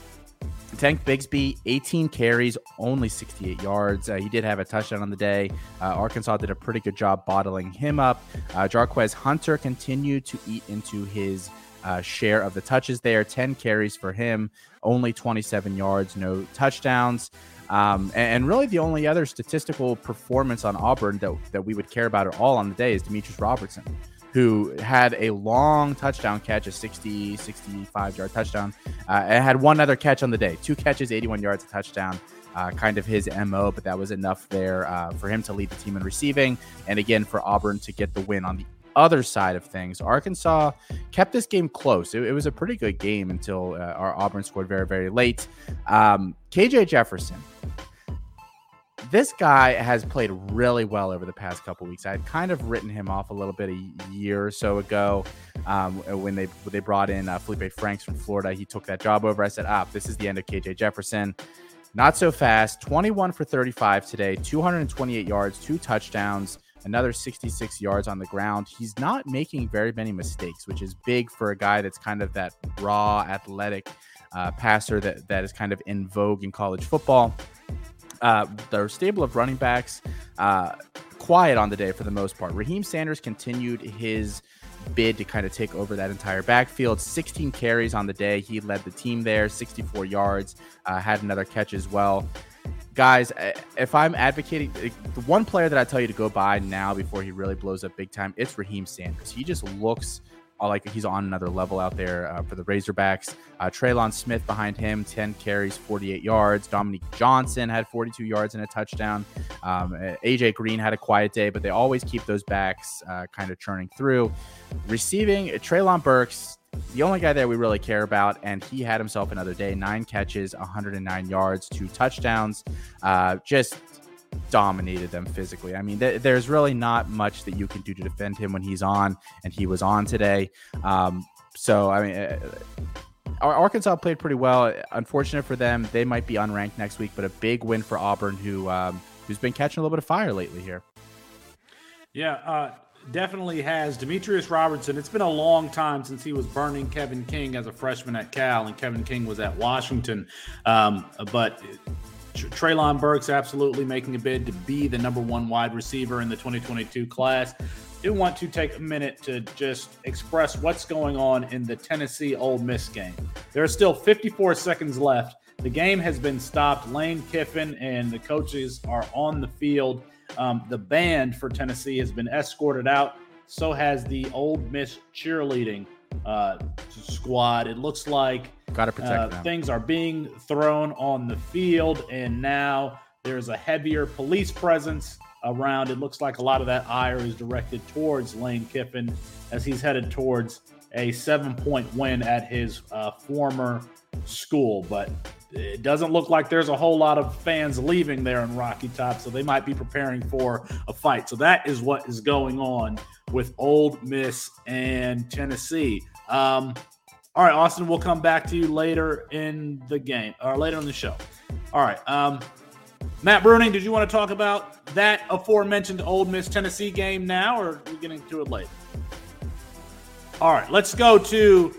Tank Bigsby, 18 carries, only 68 yards. Uh, he did have a touchdown on the day. Uh, Arkansas did a pretty good job bottling him up. Uh, Jarquez Hunter continued to eat into his uh, share of the touches there. 10 carries for him, only 27 yards, no touchdowns. Um, and, and, really, the only other statistical performance on Auburn that, that we would care about at all on the day is Demetris Robertson, who had a long touchdown catch, a 60, 65 yard touchdown, uh, and had one other catch on the day two catches, 81 yards, a touchdown. Uh, kind of his MO, but that was enough there uh, for him to lead the team in receiving. And again, for Auburn to get the win on the other side of things, Arkansas kept this game close. It, it was a pretty good game until uh, our Auburn scored very, very late. Um, KJ Jefferson, this guy has played really well over the past couple weeks. I had kind of written him off a little bit a year or so ago um, when they when they brought in uh, Feleipe Franks from Florida. He took that job over. I said, "Ah, this is the end of KJ Jefferson." Not so fast. 21 for 35 today, 228 yards, two touchdowns, another 66 yards on the ground. He's not making very many mistakes, which is big for a guy that's kind of that raw, athletic uh, passer that that is kind of in vogue in college football uh, their stable of running backs uh, quiet on the day for the most part. Raheim Sanders continued his bid to kind of take over that entire backfield. 16 carries on the day. He led the team there, 64 yards, uh, had another catch as well. Guys, if I'm advocating the one player that I tell you to go buy now before he really blows up big time, it's Raheim Sanders. He just looks like he's on another level out there uh, for the Razorbacks. Uh, Trelon Smith behind him, 10 carries, 48 yards. Dominique Johnson had 42 yards and a touchdown. Um, AJ Green had a quiet day, but they always keep those backs uh, kind of churning through. Receiving, Treylon Burks, the only guy that we really care about, and he had himself another day nine catches, 109 yards, two touchdowns. Uh, just dominated them physically. I mean, th- there's really not much that you can do to defend him when he's on, and he was on today. Um, so, I mean, uh, Arkansas played pretty well. Unfortunate for them, they might be unranked next week, but a big win for Auburn, who um, who's been catching a little bit of fire lately here. Yeah, uh, definitely has Demetris Robertson. It's been a long time since he was burning Kevin King as a freshman at Cal, and Kevin King was at Washington. Um, but Treylon Burks absolutely making a bid to be the number one wide receiver in the 2022 class. Do want to take a minute to just express what's going on in the Tennessee Ole Miss game. There are still 54 seconds left. The game has been stopped. Lane Kiffin and the coaches are on the field. Um, the band for Tennessee has been escorted out. So has the Ole Miss cheerleading uh, squad. It looks like Got to protect uh, things are being thrown on the field, and now there's a heavier police presence around. It looks like a lot of that ire is directed towards Lane Kiffin as he's headed towards a seven point win at his uh, former school. But it doesn't look like there's a whole lot of fans leaving there in Rocky Top, so they might be preparing for a fight. So that is what is going on with Ole Miss and Tennessee. Um, all right, Austin, we'll come back to you later in the game or later in the show. All right. Um, Matt Bruning, did you want to talk about that aforementioned Ole Miss Tennessee game now, or are we getting to it later? All right, let's go to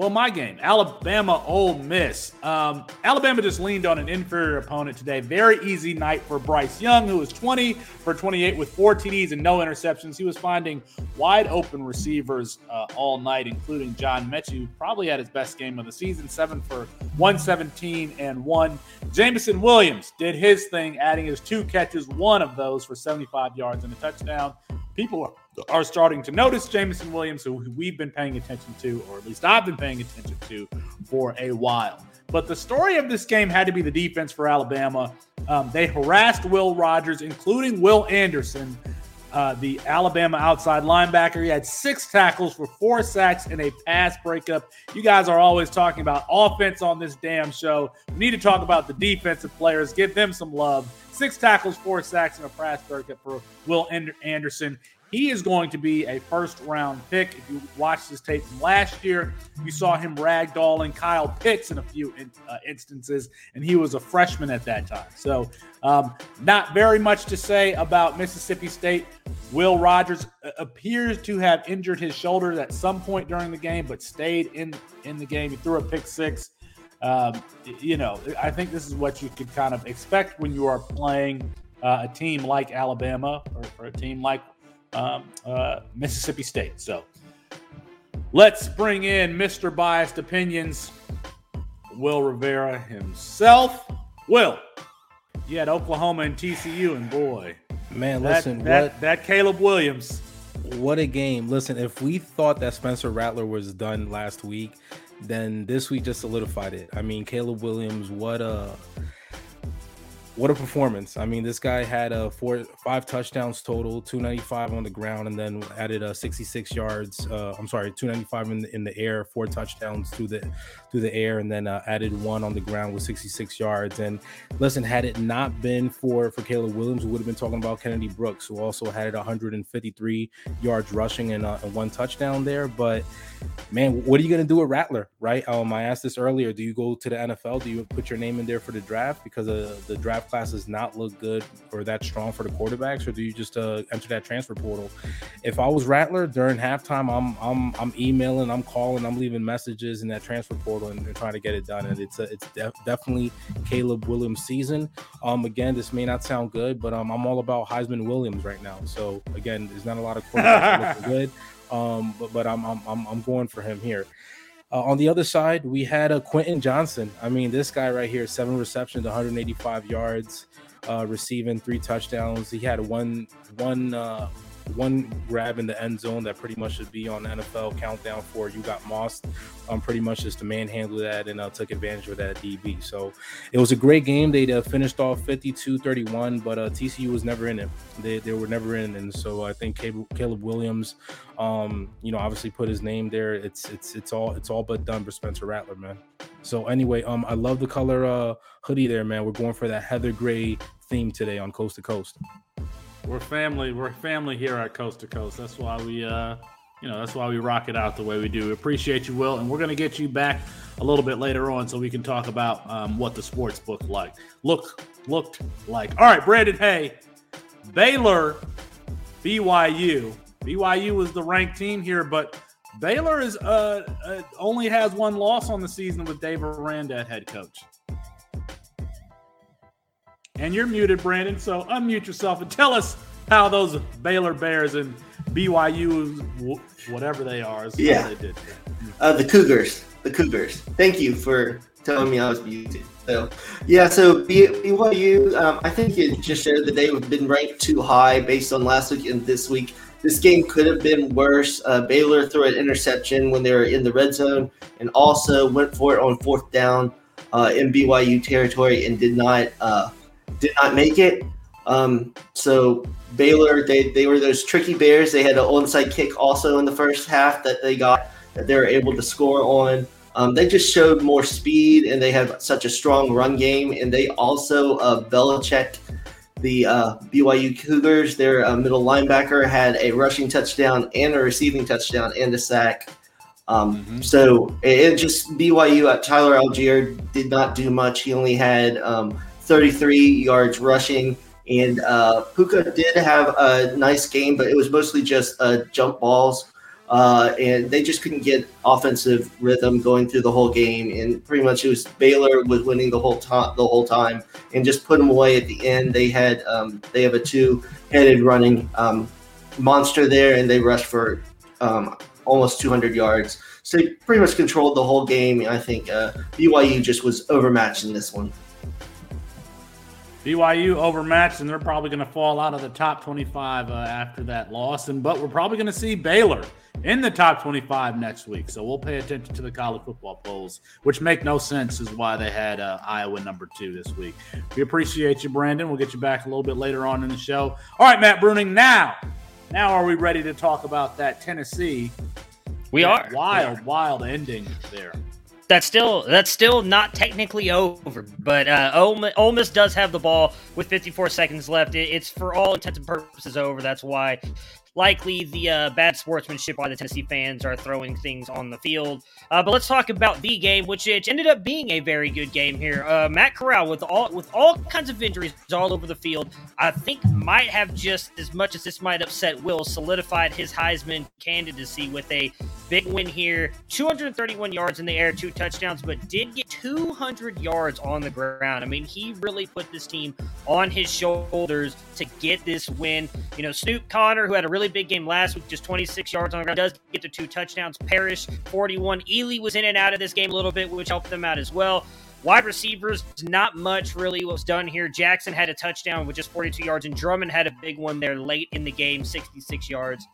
well, my game, Alabama Ole Miss. Um, Alabama just leaned on an inferior opponent today. Very easy night for Bryce Young, who was 20 for 28 with four TDs and no interceptions. He was finding wide open receivers uh, all night, including John Metchie, who probably had his best game of the season, seven for 117 and one. Jameson Williams did his thing, adding his two catches, one of those for 75 yards and a touchdown. People starting to notice Jameson Williams, who we've been paying attention to, or at least I've been paying attention to for a while. But the story of this game had to be the defense for Alabama. Um, they harassed Will Rogers, including Will Anderson, uh, the Alabama outside linebacker. He had six tackles for four sacks and a pass breakup. You guys are always talking about offense on this damn show. We need to talk about the defensive players, give them some love. Six tackles, four sacks, and a pass breakup for Will Anderson. He is going to be a first round pick. If you watched his tape from last year, you saw him ragdolling Kyle Pitts in a few in, uh, instances, and he was a freshman at that time. So, um, not very much to say about Mississippi State. Will Rogers uh, appears to have injured his shoulder at some point during the game, but stayed in in the game. He threw a pick six. Um, you know, I think this is what you could kind of expect when you are playing uh, a team like Alabama or, or a team like um, uh, Mississippi State. So let's bring in Mr. Biased Opinions, Will Rivera himself. Will, you had Oklahoma and TCU, and boy, man, listen, that, what that Caleb Williams. What a game! Listen, if we thought that Spencer Rattler was done last week, then this week just solidified it. I mean, Caleb Williams, what a what a performance! I mean, this guy had a four, five touchdowns total, two ninety five on the ground, and then added a sixty six yards. Uh, I'm sorry, two ninety five in the, in the air, four touchdowns through the through the air, and then uh, added one on the ground with sixty six yards. And listen, had it not been for for Caleb Williams, we would have been talking about Kennedy Brooks, who also had it one hundred and fifty three yards rushing and, uh, and one touchdown there. But man, what are you to do with Rattler, right? Um, I asked this earlier. Do you go to the NFL? Do you put your name in there for the draft because of the draft class does not look good or that strong for the quarterbacks, or do you just uh, enter that transfer portal? If I was Rattler during halftime, I'm I'm I'm emailing, I'm calling, I'm leaving messages in that transfer portal and, and trying to get it done. And it's a, it's def- definitely Caleb Williams season. Um, again, this may not sound good, but um, I'm all about Heisman Williams right now. So again, there's not a lot of quarterbacks looking good. Um, but but I'm I'm I'm going for him here. Uh, on the other side, we had a Quentin Johnston. I mean, this guy right here, seven receptions, 185 yards, uh, receiving three touchdowns. He had one one uh, one grab in the end zone that pretty much should be on the NFL countdown for you got Moss, um, pretty much just to manhandle that and uh, took advantage of that DB. So it was a great game. They uh, finished off 52-31, but uh, TCU was never in it. They, they were never in, and so I think Caleb, Williams, um, you know, obviously put his name there. It's it's it's all it's all but done for Spencer Rattler, man. So anyway, um, I love the color uh hoodie there, man. We're going for that heather gray theme today on Coast to Coast. We're family. We're family here at Coast to Coast. That's why we, uh, you know, that's why we rock it out the way we do. We appreciate you, Will, and we're going to get you back a little bit later on so we can talk about um, what the sports book like look looked like. All right, Brandon Hay, Baylor BYU. BYU was the ranked team here, but Baylor is uh, uh, only has one loss on the season with Dave Aranda head coach. And you're muted, Brandon. So unmute yourself and tell us how those Baylor Bears and BYU, whatever they are, yeah, they did. Uh, the Cougars, the Cougars. Thank you for telling me I was muted. So, yeah, so BYU, um, I think it just showed that they've been ranked too high based on last week and this week. This game could have been worse. Uh, Baylor threw an interception when they were in the red zone and also went for it on fourth down uh, in BYU territory and did not uh, did not make it. Um, so Baylor, they, they were those tricky bears. They had an onside kick also in the first half that they got that they were able to score on. Um, they just showed more speed and they have such a strong run game. And they also uh, Belichick, the uh, BYU Cougars, their uh, middle linebacker, had a rushing touchdown and a receiving touchdown and a sack. Um, mm-hmm. So it, it, just BYU at Tyler Allgeier did not do much. He only had um, 33 yards rushing. And uh, Puka did have a nice game, but it was mostly just uh, jump balls. Uh, and they just couldn't get offensive rhythm going through the whole game. And pretty much it was Baylor was winning the whole time, the whole time, and just put them away at the end. They had um, they have a two-headed running um, monster there, and they rushed for um, almost 200 yards. So they pretty much controlled the whole game. I think uh, BYU just was overmatched in this one. BYU overmatched, and they're probably going to fall out of the top 25 uh, after that loss. And but we're probably going to see Baylor in the top 25 next week. So we'll pay attention to the college football polls, which make no sense is why they had uh, Iowa number two this week. We appreciate you, Brandon. We'll get you back a little bit later on in the show. All right, Matt Bruning. Now, now are we ready to talk about that Tennessee? We are wild, we are. wild ending there that's still that's still not technically over. But uh, Ole, Ole Miss does have the ball with 54 seconds left. It, it's for all intents and purposes over. That's why likely the uh, bad sportsmanship by the Tennessee fans are throwing things on the field. Uh, but let's talk about the game, which it ended up being a very good game here. Uh, Matt Corral with all with all kinds of injuries all over the field, I think might have just as much as this might upset Will solidified his Heisman candidacy with a big win here. 231 yards in the air, two touchdowns, but did get 200 yards on the ground. I mean, he really put this team on his shoulders to get this win. You know, Snoop Conner, who had a really big game last week, just 26 yards on the ground, does get the two touchdowns. Parrish, 41. Ealy was in and out of this game a little bit, which helped them out as well. Wide receivers, not much really was done here. Jackson had a touchdown with just 42 yards, and Drummond had a big one there late in the game, 66 yards.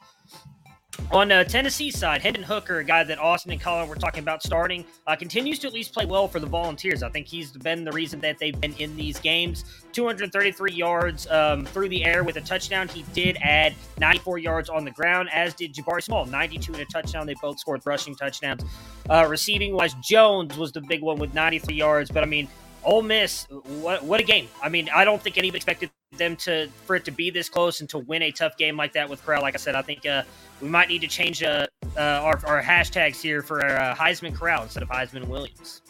On uh, Tennessee side, Hendon Hooker, a guy that Austin and Colin were talking about starting, uh, continues to at least play well for the Volunteers. I think he's been the reason that they've been in these games. 233 yards um, through the air with a touchdown. He did add 94 yards on the ground, as did Jabari Small, 92 and a touchdown. They both scored rushing touchdowns. Uh, receiving wise, Jones was the big one with 93 yards. But I mean, Ole Miss, what what a game! I mean, I don't think anybody expected them to for it to be this close and to win a tough game like that with Corral. Like I said, I think uh, we might need to change uh, uh, our, our hashtags here for uh, Heisman Corral instead of Heisman Williams.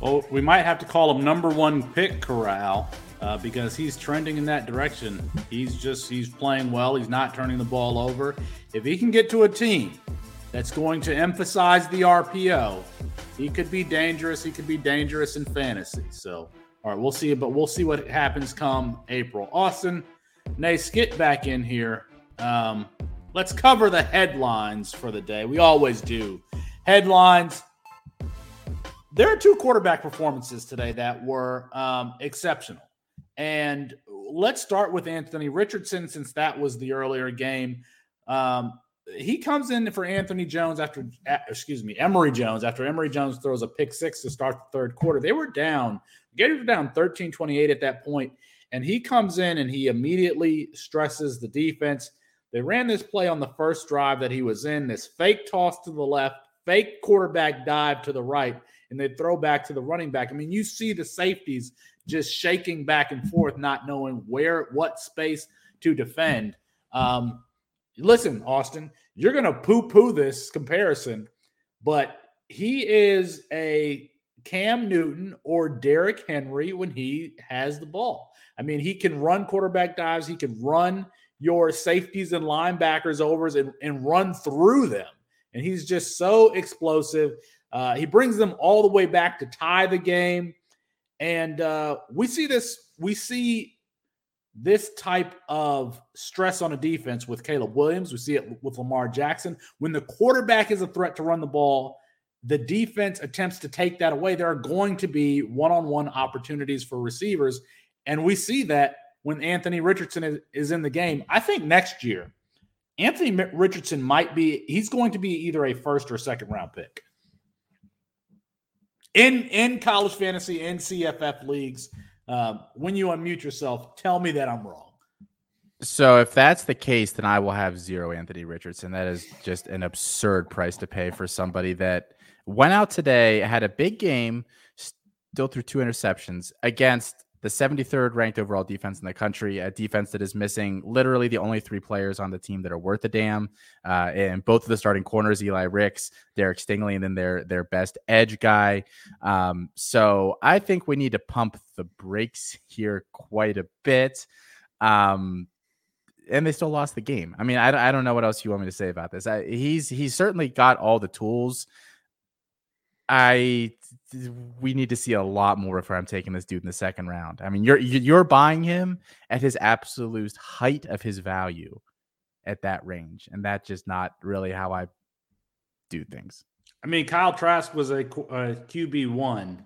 Well, we might have to call him number one pick Corral uh, because he's trending in that direction. He's just he's playing well. He's not turning the ball over. If he can get to a team that's going to emphasize the RPO, he could be dangerous. He could be dangerous in fantasy. So, all right, we'll see. But we'll see what happens come April. Austin, Nace, get back in here. Um, let's cover the headlines for the day. We always do. Headlines. There are two quarterback performances today that were um, exceptional. And let's start with Anthony Richardson, since that was the earlier game. Um, he comes in for Anthony Jones after, excuse me, Emory Jones after Emory Jones throws a pick six to start the third quarter. They were down, Gators were down 13 28 at that point, and he comes in and he immediately stresses the defense. They ran this play on the first drive that he was in, this fake toss to the left, fake quarterback dive to the right, and they throw back to the running back. I mean, you see the safeties just shaking back and forth, not knowing where, what space to defend. Um, listen, Austin, you're going to poo poo this comparison, but he is a Cam Newton or Derrick Henry when he has the ball. I mean, he can run quarterback dives, he can run your safeties and linebackers overs and, and run through them. And he's just so explosive. Uh, he brings them all the way back to tie the game. And uh, we see this, we see this type of stress on a defense with Caleb Williams. We see it with Lamar Jackson. When the quarterback is a threat to run the ball, the defense attempts to take that away. There are going to be one on one opportunities for receivers. And we see that when Anthony Richardson is, is in the game. I think next year, Anthony Richardson might be, he's going to be either a first or second round pick. In, in college fantasy and CFF leagues, um, when you unmute yourself, tell me that I'm wrong. So if that's the case, then I will have zero Anthony Richardson. That is just an absurd price to pay for somebody that went out today, had a big game, still threw two interceptions against the 73rd ranked overall defense in the country, a defense that is missing literally the only three players on the team that are worth a damn. Uh, and both of the starting corners, Eli Ricks, Derek Stingley, and then their their best edge guy. Um, so I think we need to pump the brakes here quite a bit. Um, and they still lost the game. I mean, I, I don't know what else you want me to say about this. I, he's he's certainly got all the tools. I we need to see a lot more if I'm taking this dude in the second round. I mean, you're you're buying him at his absolute height of his value at that range, and that's just not really how I do things. I mean, Kyle Trask was a, a QB one,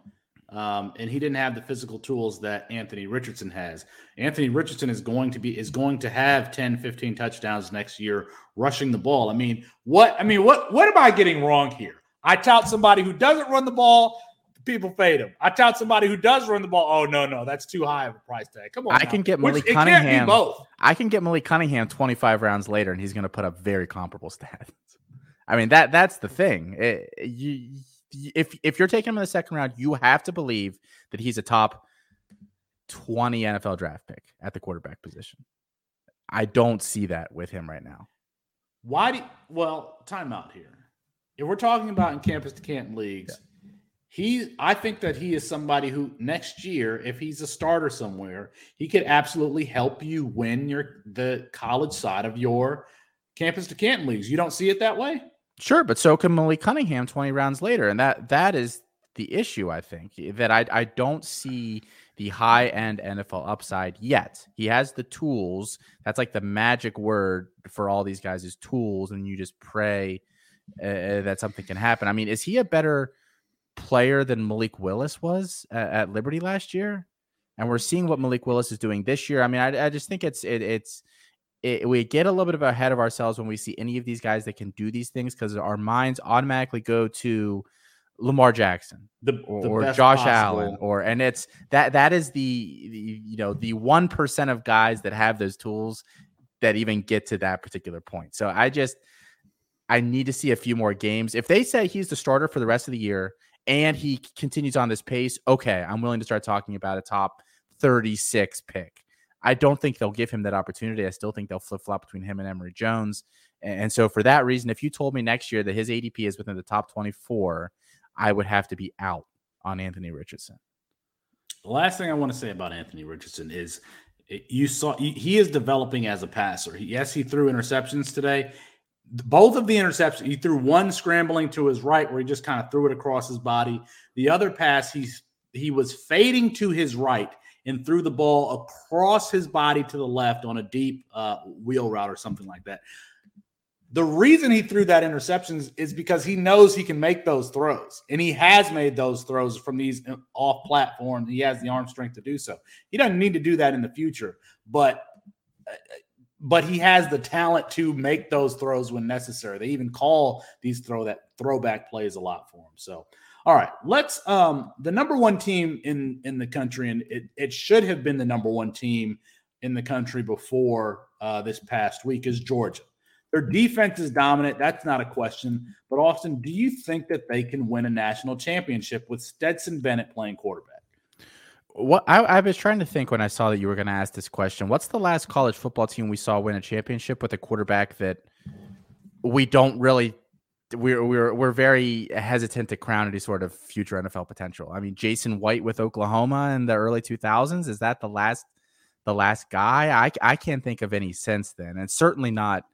um, and he didn't have the physical tools that Anthony Richardson has. Anthony Richardson is going to be is going to have 10, 15 touchdowns next year rushing the ball. I mean, what I mean, what what am I getting wrong here? I tout somebody who doesn't run the ball, people fade him. I tout somebody who does run the ball. Oh no, no, that's too high of a price tag. Come on, I now. can get Malik Which, Cunningham. both. I can get Malik Cunningham 25 rounds later, and he's going to put up very comparable stats. I mean that that's the thing. Eh, it, you, if if you're taking him in the second round, you have to believe that he's a top 20 NFL draft pick at the quarterback position. I don't see that with him right now. Why do well, timeout here if we're talking about in campus to Canton leagues, yeah. he I think that he is somebody who next year, if he's a starter somewhere, he could absolutely help you win your the college side of your campus to Canton leagues. You don't see it that way? Sure, but so can Malik Cunningham 20 rounds later. And that that is the issue, I think, that I, I don't see the high end NFL upside yet. He has the tools. That's like the magic word for all these guys is tools, and you just pray uh, that something can happen. I mean, is he a better player than Malik Willis was at, at, Liberty last year? And we're seeing what Malik Willis is doing this year. I mean, I, I just think it's it, it's it, we get a little bit of ahead of ourselves when we see any of these guys that can do these things because our minds automatically go to Lamar Jackson the, or, the or Josh possible. Allen or and it's that that is the, the you know the one percent of guys that have those tools that even get to that particular point. So I just I need to see a few more games. If they say he's the starter for the rest of the year and he continues on this pace, okay, I'm willing to start talking about a top 36 pick. I don't think they'll give him that opportunity. I still think they'll flip flop between him and Emory Jones. And so, for that reason, if you told me next year that his ADP is within the top 24, I would have to be out on Anthony Richardson. The last thing I want to say about Anthony Richardson is eh, you saw he is developing as a passer. Yes, he threw interceptions today both of the interceptions, he threw one scrambling to his right where he just kind of threw it across his body. The other pass, he's he was fading to his right and threw the ball across his body to the left on a deep uh, wheel route or something like that. The reason he threw that interceptions is because he knows he can make those throws, and he has made those throws from these uh, off platforms. He has the arm strength to do so. He doesn't need to do that in the future, but uh, but he has the talent to make those throws when necessary. They even call these throw that throwback plays a lot for him. So, all right, let's um the number one team in in the country, and it, it should have been the number one team in the country before uh, this past week is Georgia. Their defense is dominant. That's not a question. But Austin, do you think that they can win a national championship with Stetson Bennett playing quarterback? What I, I, was trying to think when I saw that you were going to ask this question. What's the last college football team we saw win a championship with a quarterback that we don't really we're we're we're very hesitant to crown any sort of future NFL potential. I mean, Jason White with Oklahoma in the early 2000s is that the last the last guy? I I can't think of any since then, and certainly not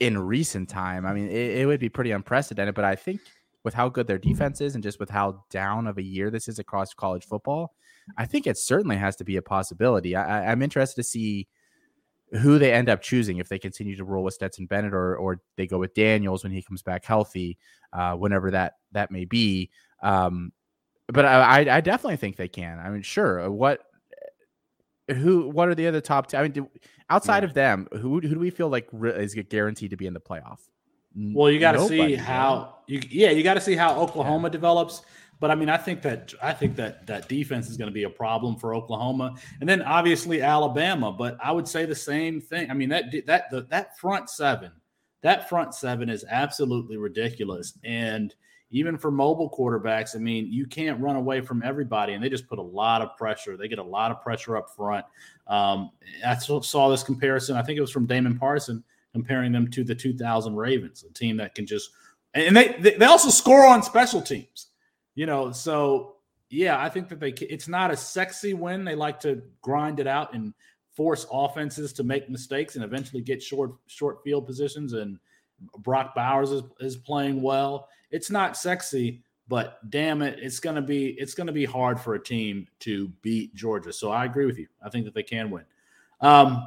in recent time. I mean, it, it would be pretty unprecedented, but I think with how good their defense is and just with how down of a year this is across college football, I think it certainly has to be a possibility. I, I'm interested to see who they end up choosing if they continue to roll with Stetson Bennett or or they go with Daniels when he comes back healthy, uh, whenever that that may be. Um, but I, I definitely think they can. I mean, sure. What who what are the other top? T- I mean, do, outside yeah. of them, who who do we feel like is guaranteed to be in the playoff? Well, you got to see how you yeah you got to see how Oklahoma yeah. develops. But I mean, I think that I think that that defense is going to be a problem for Oklahoma, and then obviously Alabama. But I would say the same thing. I mean that that the, that front seven, that front seven is absolutely ridiculous. And even for mobile quarterbacks, I mean, you can't run away from everybody, and they just put a lot of pressure. They get a lot of pressure up front. Um, I saw this comparison. I think it was from Damon Parson comparing them to the 2000 Ravens, a team that can just and they they also score on special teams. You know, so yeah, I think that they it's not a sexy win. They like to grind it out and force offenses to make mistakes and eventually get short short field positions. And Brock Bowers is, is playing well. It's not sexy, but damn it, it's gonna be it's gonna be hard for a team to beat Georgia. So I agree with you. I think that they can win. Um,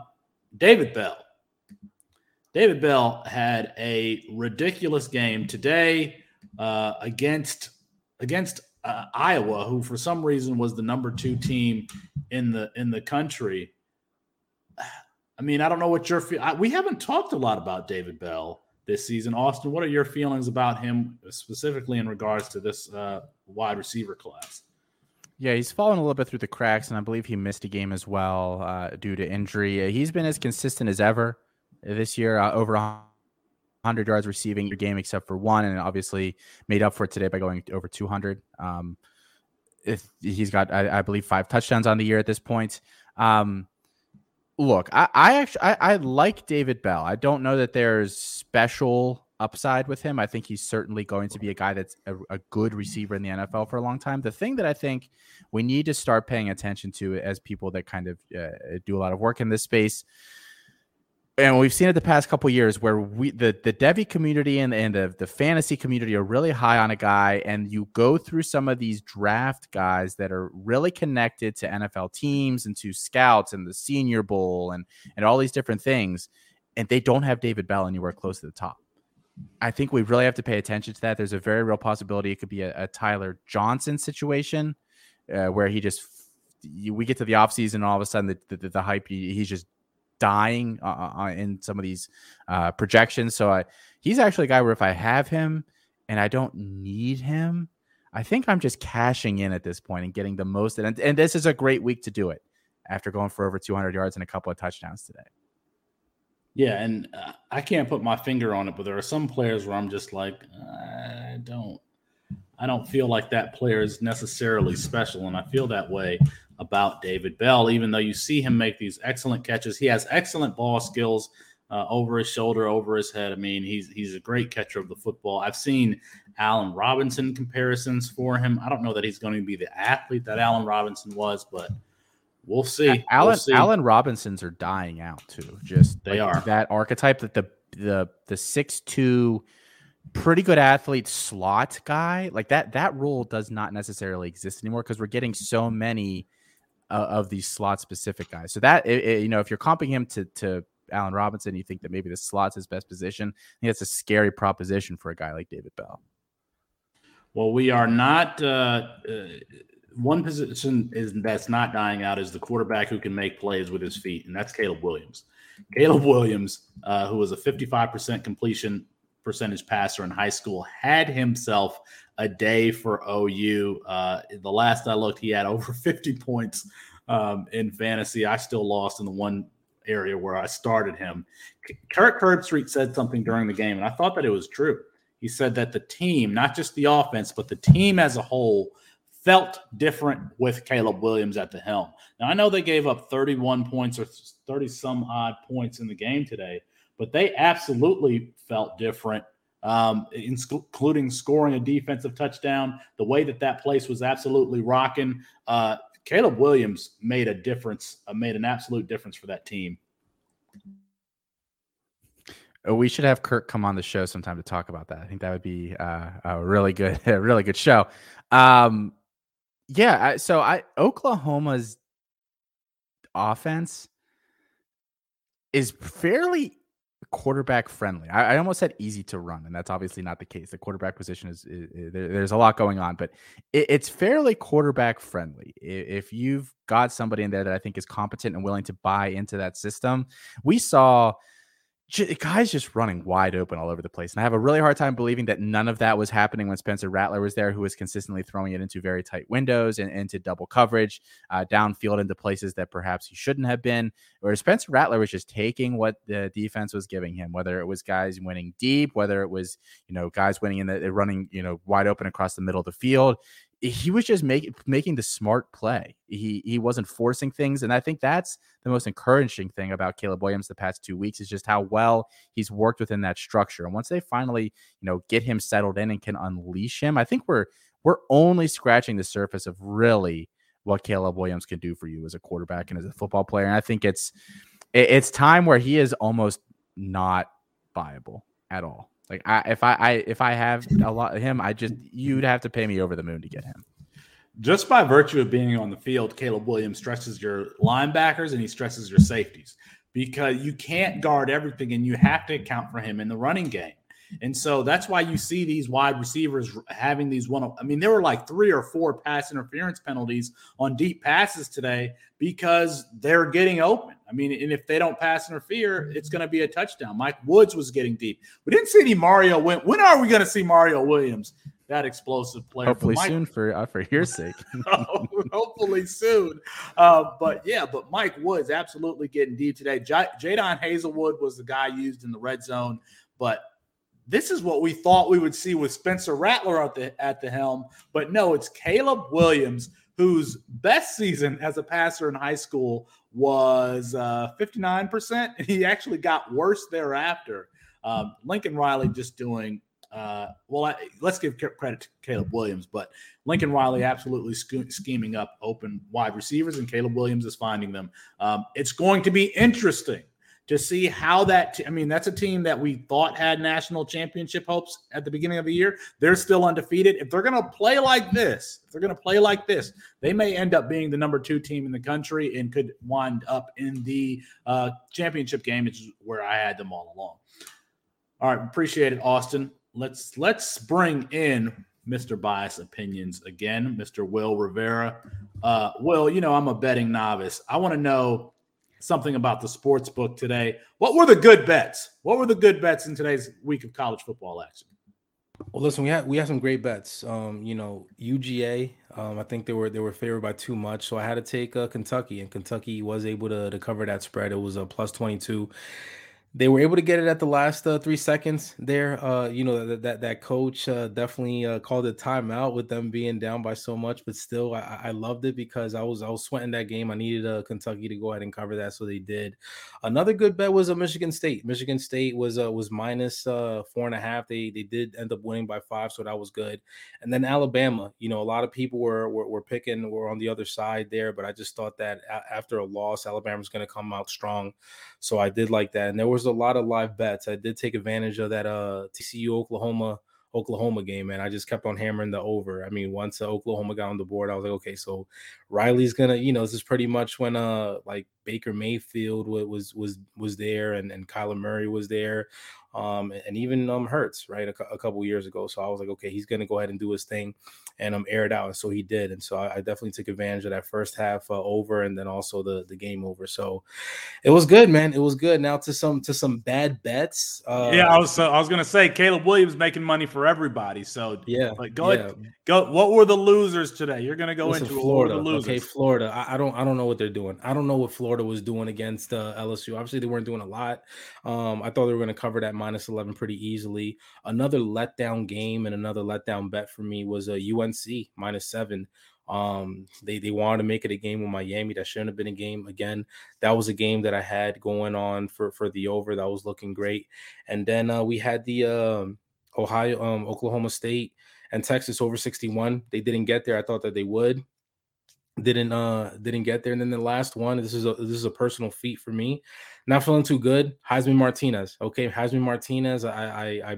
David Bell. David Bell had a ridiculous game today uh, against against uh, Iowa, who for some reason was the number two team in the in the country. I mean, I don't know what your fe- we haven't talked a lot about David Bell this season. Austin, what are your feelings about him specifically in regards to this uh, wide receiver class? Yeah, he's fallen a little bit through the cracks, and I believe he missed a game as well uh, due to injury. He's been as consistent as ever this year, uh, over 100 yards receiving your game except for one, and obviously made up for it today by going over 200. Um, if he's got, I, I, believe, five touchdowns on the year at this point. Um, look, I, I actually I, I, like David Bell. I don't know that there's special upside with him. I think he's certainly going to be a guy that's a, a good receiver in the NFL for a long time. The thing that I think we need to start paying attention to as people that kind of uh, do a lot of work in this space and we've seen it the past couple years where we the the Devy community and, and the, the fantasy community are really high on a guy, and you go through some of these draft guys that are really connected to NFL teams and to scouts and the Senior Bowl and and all these different things, and they don't have David Bell anywhere close to the top. I think we really have to pay attention to that. There's a very real possibility it could be a, a Tyler Johnson situation uh, where he just we get to the offseason and all of a sudden the, the, the hype he's just dying uh, uh, uh, in some of these uh, projections. So I, he's actually a guy where if I have him and I don't need him, I think I'm just cashing in at this point and getting the most. And, and this is a great week to do it after going for over 200 yards and a couple of touchdowns today. Yeah, and uh, I can't put my finger on it, but there are some players where I'm just like, I don't, I don't feel like that player is necessarily special, and I feel that way about David Bell, even though you see him make these excellent catches. He has excellent ball skills uh, over his shoulder, over his head. I mean, he's he's a great catcher of the football. I've seen Allen Robinson comparisons for him. I don't know that he's going to be the athlete that Allen Robinson was, but we'll see. Allen we'll see. Allen Robinsons are dying out too. Just they like are that archetype that the the the six two pretty good athlete slot guy like that that role does not necessarily exist anymore because we're getting so many uh, of these slot specific guys. So that it, it, you know, if you're comping him to to Allen Robinson, you think that maybe the slot's his best position. I think that's a scary proposition for a guy like David Bell. Well, we are not. Uh, uh, one position is that's not dying out is the quarterback who can make plays with his feet, and that's Caleb Williams. Caleb Williams, uh, who was a 55% completion percentage passer in high school, had himself a day for OU. Uh, the last I looked, he had over 50 points um, in fantasy. I still lost in the one area where I started him. Kirk Herbstreit said something during the game, and I thought that it was true. He said that the team, not just the offense, but the team as a whole, felt different with Caleb Williams at the helm. Now, I know they gave up 31 points or 30 some odd points in the game today, but they absolutely felt different um, including scoring a defensive touchdown. The way that that place was absolutely rocking. Uh, Caleb Williams made a difference, uh, made an absolute difference for that team. Oh, we should have Kirk come on the show sometime to talk about that. I think that would be uh, a really good, a really good show. Um, yeah. So I Oklahoma's offense is fairly quarterback friendly. I, I, almost said easy to run, and that's obviously not the case. The quarterback position is, is, is there, there's a lot going on, but it, it's fairly quarterback friendly. If you've got somebody in there that I think is competent and willing to buy into that system, we saw guys just running wide open all over the place. And I have a really hard time believing that none of that was happening when Spencer Rattler was there, who was consistently throwing it into very tight windows and into double coverage, uh, downfield into places that perhaps he shouldn't have been. Whereas Spencer Rattler was just taking what the defense was giving him, whether it was guys winning deep, whether it was, you know, guys winning in the running, you know, wide open across the middle of the field he was just making making the smart play. He he wasn't forcing things, and I think that's the most encouraging thing about Caleb Williams the past two weeks is just how well he's worked within that structure. And once they finally, you know, get him settled in and can unleash him, I think we're we're only scratching the surface of really what Caleb Williams can do for you as a quarterback and as a football player. And I think it's it's time where he is almost not viable at all. Like I, if I, I if I have a lot of him, I just you'd have to pay me over the moon to get him. Just by virtue of being on the field, Caleb Williams stresses your linebackers and he stresses your safeties because you can't guard everything and you have to account for him in the running game. And so that's why you see these wide receivers having these one. I mean, there were like three or four pass interference penalties on deep passes today because they're getting open. I mean, and if they don't pass interfere, it's going to be a touchdown. Mike Woods was getting deep. We didn't see any Mario. When, when are we going to see Mario Williams? That explosive player. Hopefully Mike, soon for uh, for your sake. hopefully soon. Uh, but yeah, but Mike Woods absolutely getting deep today. J- Jadon Haselwood was the guy used in the red zone, but this is what we thought we would see with Spencer Rattler at the at the helm, but no, it's Caleb Williams whose best season as a passer in high school was uh, 59%. And he actually got worse thereafter. Um, Lincoln Riley just doing, uh, well, I, let's give credit to Caleb Williams, but Lincoln Riley absolutely scheming up open wide receivers, and Caleb Williams is finding them. Um, it's going to be interesting to see how that t- I mean that's a team that we thought had national championship hopes at the beginning of the year. They're still undefeated. If they're going to play like this, if they're going to play like this, they may end up being the number 2 team in the country and could wind up in the uh, championship game, which is where I had them all along. All right, appreciate it Austin. Let's let's bring in Mr. Bias Opinions again, Mr. Will Rivera. Uh, Will, you know I'm a betting novice. I want to know something about the sports book today. What were the good bets? What were the good bets in today's week of college football action? Well, listen, we had we had some great bets. Um, you know, UGA. Um, I think they were they were favored by too much, so I had to take uh, Kentucky, and Kentucky was able to to cover that spread. It was a plus twenty two they were able to get it at the last uh, three seconds there. Uh, you know that that, that coach uh, definitely uh, called a timeout with them being down by so much, but still, I, I loved it because I was I was sweating that game. I needed uh, Kentucky to go ahead and cover that, so they did. Another good bet was a Michigan State. Michigan State was uh, was minus uh, four and a half. They they did end up winning by five, so that was good. And then Alabama. You know, a lot of people were were, were picking were on the other side there, but I just thought that after a loss, Alabama's going to come out strong. So I did like that, and there was a lot of live bets. I did take advantage of that uh TCU Oklahoma Oklahoma game, and I just kept on hammering the over. I mean, once uh, Oklahoma got on the board, I was like, okay, so Riley's gonna, you know, this is pretty much when uh like Baker Mayfield was was was there, and and Kyler Murray was there um, and even um Hurts, right, a, a, couple years ago. So I was like, okay, he's gonna go ahead and do his thing, and um air it out, and so he did, and so I, I definitely took advantage of that first half uh, over, and then also the the game over. So it was good, man. It was good. Now to some to some bad bets. Uh, yeah, I was uh, I was gonna say Caleb Williams making money for everybody. So yeah, like go yeah. ahead, go. What were the losers today? You're gonna go Listen, into Florida. Okay, Florida. I, I, don't I don't know what they're doing. I don't know what Florida was doing against uh, LSU. Obviously, they weren't doing a lot. Um, I thought they were gonna cover that minus eleven pretty easily. Another letdown game and another letdown bet for me was a UNC minus seven. Um, they they wanted to make it a game with Miami. That shouldn't have been a game again. That was a game that I had going on for for the over. That was looking great. And then uh, we had the uh, Ohio, um, Oklahoma State, and Texas over 61. They didn't get there. I thought that they would. didn't uh didn't get there. And then the last one, this is a this is a personal feat for me. Not feeling too good. Heisman Martinez. Okay, Heisman Martinez. I I I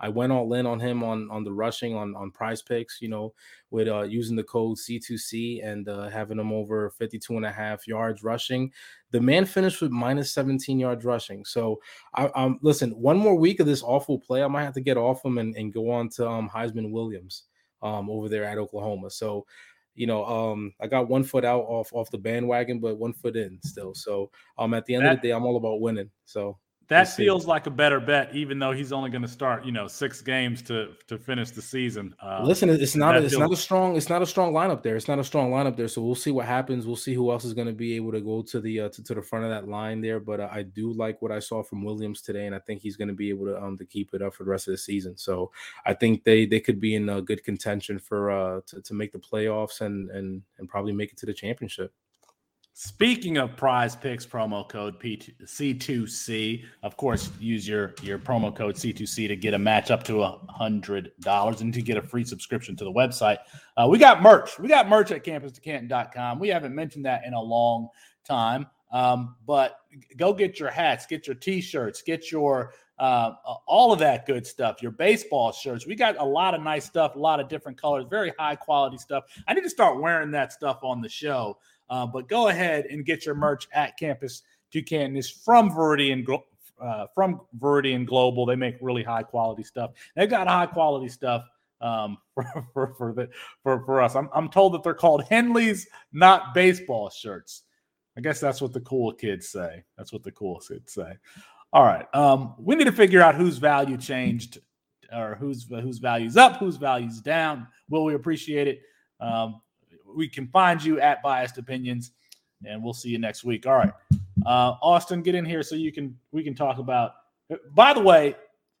I went all in on him on on the rushing on on PrizePicks, you know, with uh using the code C2C and uh having him over 52 and a half yards rushing. The man finished with minus 17 yards rushing. So I um listen, one more week of this awful play, I might have to get off him and, and go on to um Heisman Williams um over there at Oklahoma. So you know, um, I got one foot out off off the bandwagon, but one foot in still. So um, at the end that, of the day, I'm all about winning. So that feels like a better bet, even though he's only going to start, you know, six games to to finish the season. Uh, Listen, it's not a, it's feels- not a strong it's not a strong lineup there. It's not a strong lineup there. So we'll see what happens. We'll see who else is going to be able to go to the uh, to, to the front of that line there. But uh, I do like what I saw from Williams today, and I think he's going to be able to um to keep it up for the rest of the season. So I think they they could be in a good contention for uh to, to make the playoffs and and and probably make it to the championship. Speaking of PrizePicks, promo code C2C. Of course, use your, your promo code C2C to get a match up to a $100 and to get a free subscription to the website. Uh, we got merch. We got merch at CampusToCanton.com. We haven't mentioned that in a long time. Um, but go get your hats, get your t shirts, get your uh, all of that good stuff, your baseball shirts. We got a lot of nice stuff, a lot of different colors, very high quality stuff. I need to start wearing that stuff on the show. Uh, but go ahead and get your merch at Campus Canton. Is from Viridian uh, from Viridian Global. They make really high quality stuff. They've got high quality stuff um, for for for, the, for for us. I'm I'm told that they're called Henley's not baseball shirts. I guess that's what the cool kids say. That's what the cool kids say. All right. Um, we need to figure out whose value changed or whose whose values up, whose values down. Will we appreciate it? Um, we can find you at Biased Opinions, and we'll see you next week. All right, uh, Austin, get in here so you can we can talk about. By the way,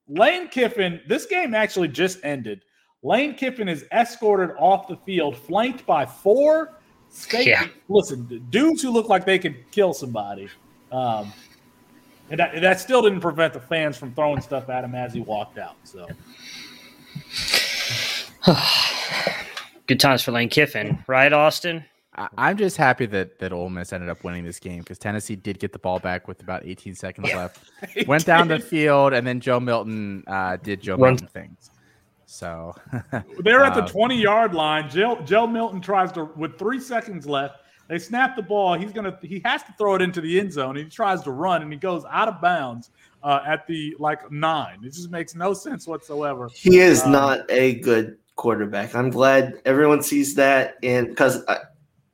Lane Kiffin. This game actually just ended. Lane Kiffin is escorted off the field, flanked by four. State, yeah. Listen, dudes who look like they could kill somebody. Um, and that, that still didn't prevent the fans from throwing stuff at him as he walked out. So. Good times for Lane Kiffin, right, Austin? I'm just happy that that Ole Miss ended up winning this game because Tennessee did get the ball back with about 18 seconds yeah, left. Went down the field, and then Joe Milton uh, did Joe Milton things. So they're at the 20 yard line. Joe, Joe Milton tries to with three seconds left. They snap the ball. He's gonna he has to throw it into the end zone. He tries to run and he goes out of bounds uh, at the like nine. It just makes no sense whatsoever. He is um, not a good quarterback. I'm glad everyone sees that. And because uh,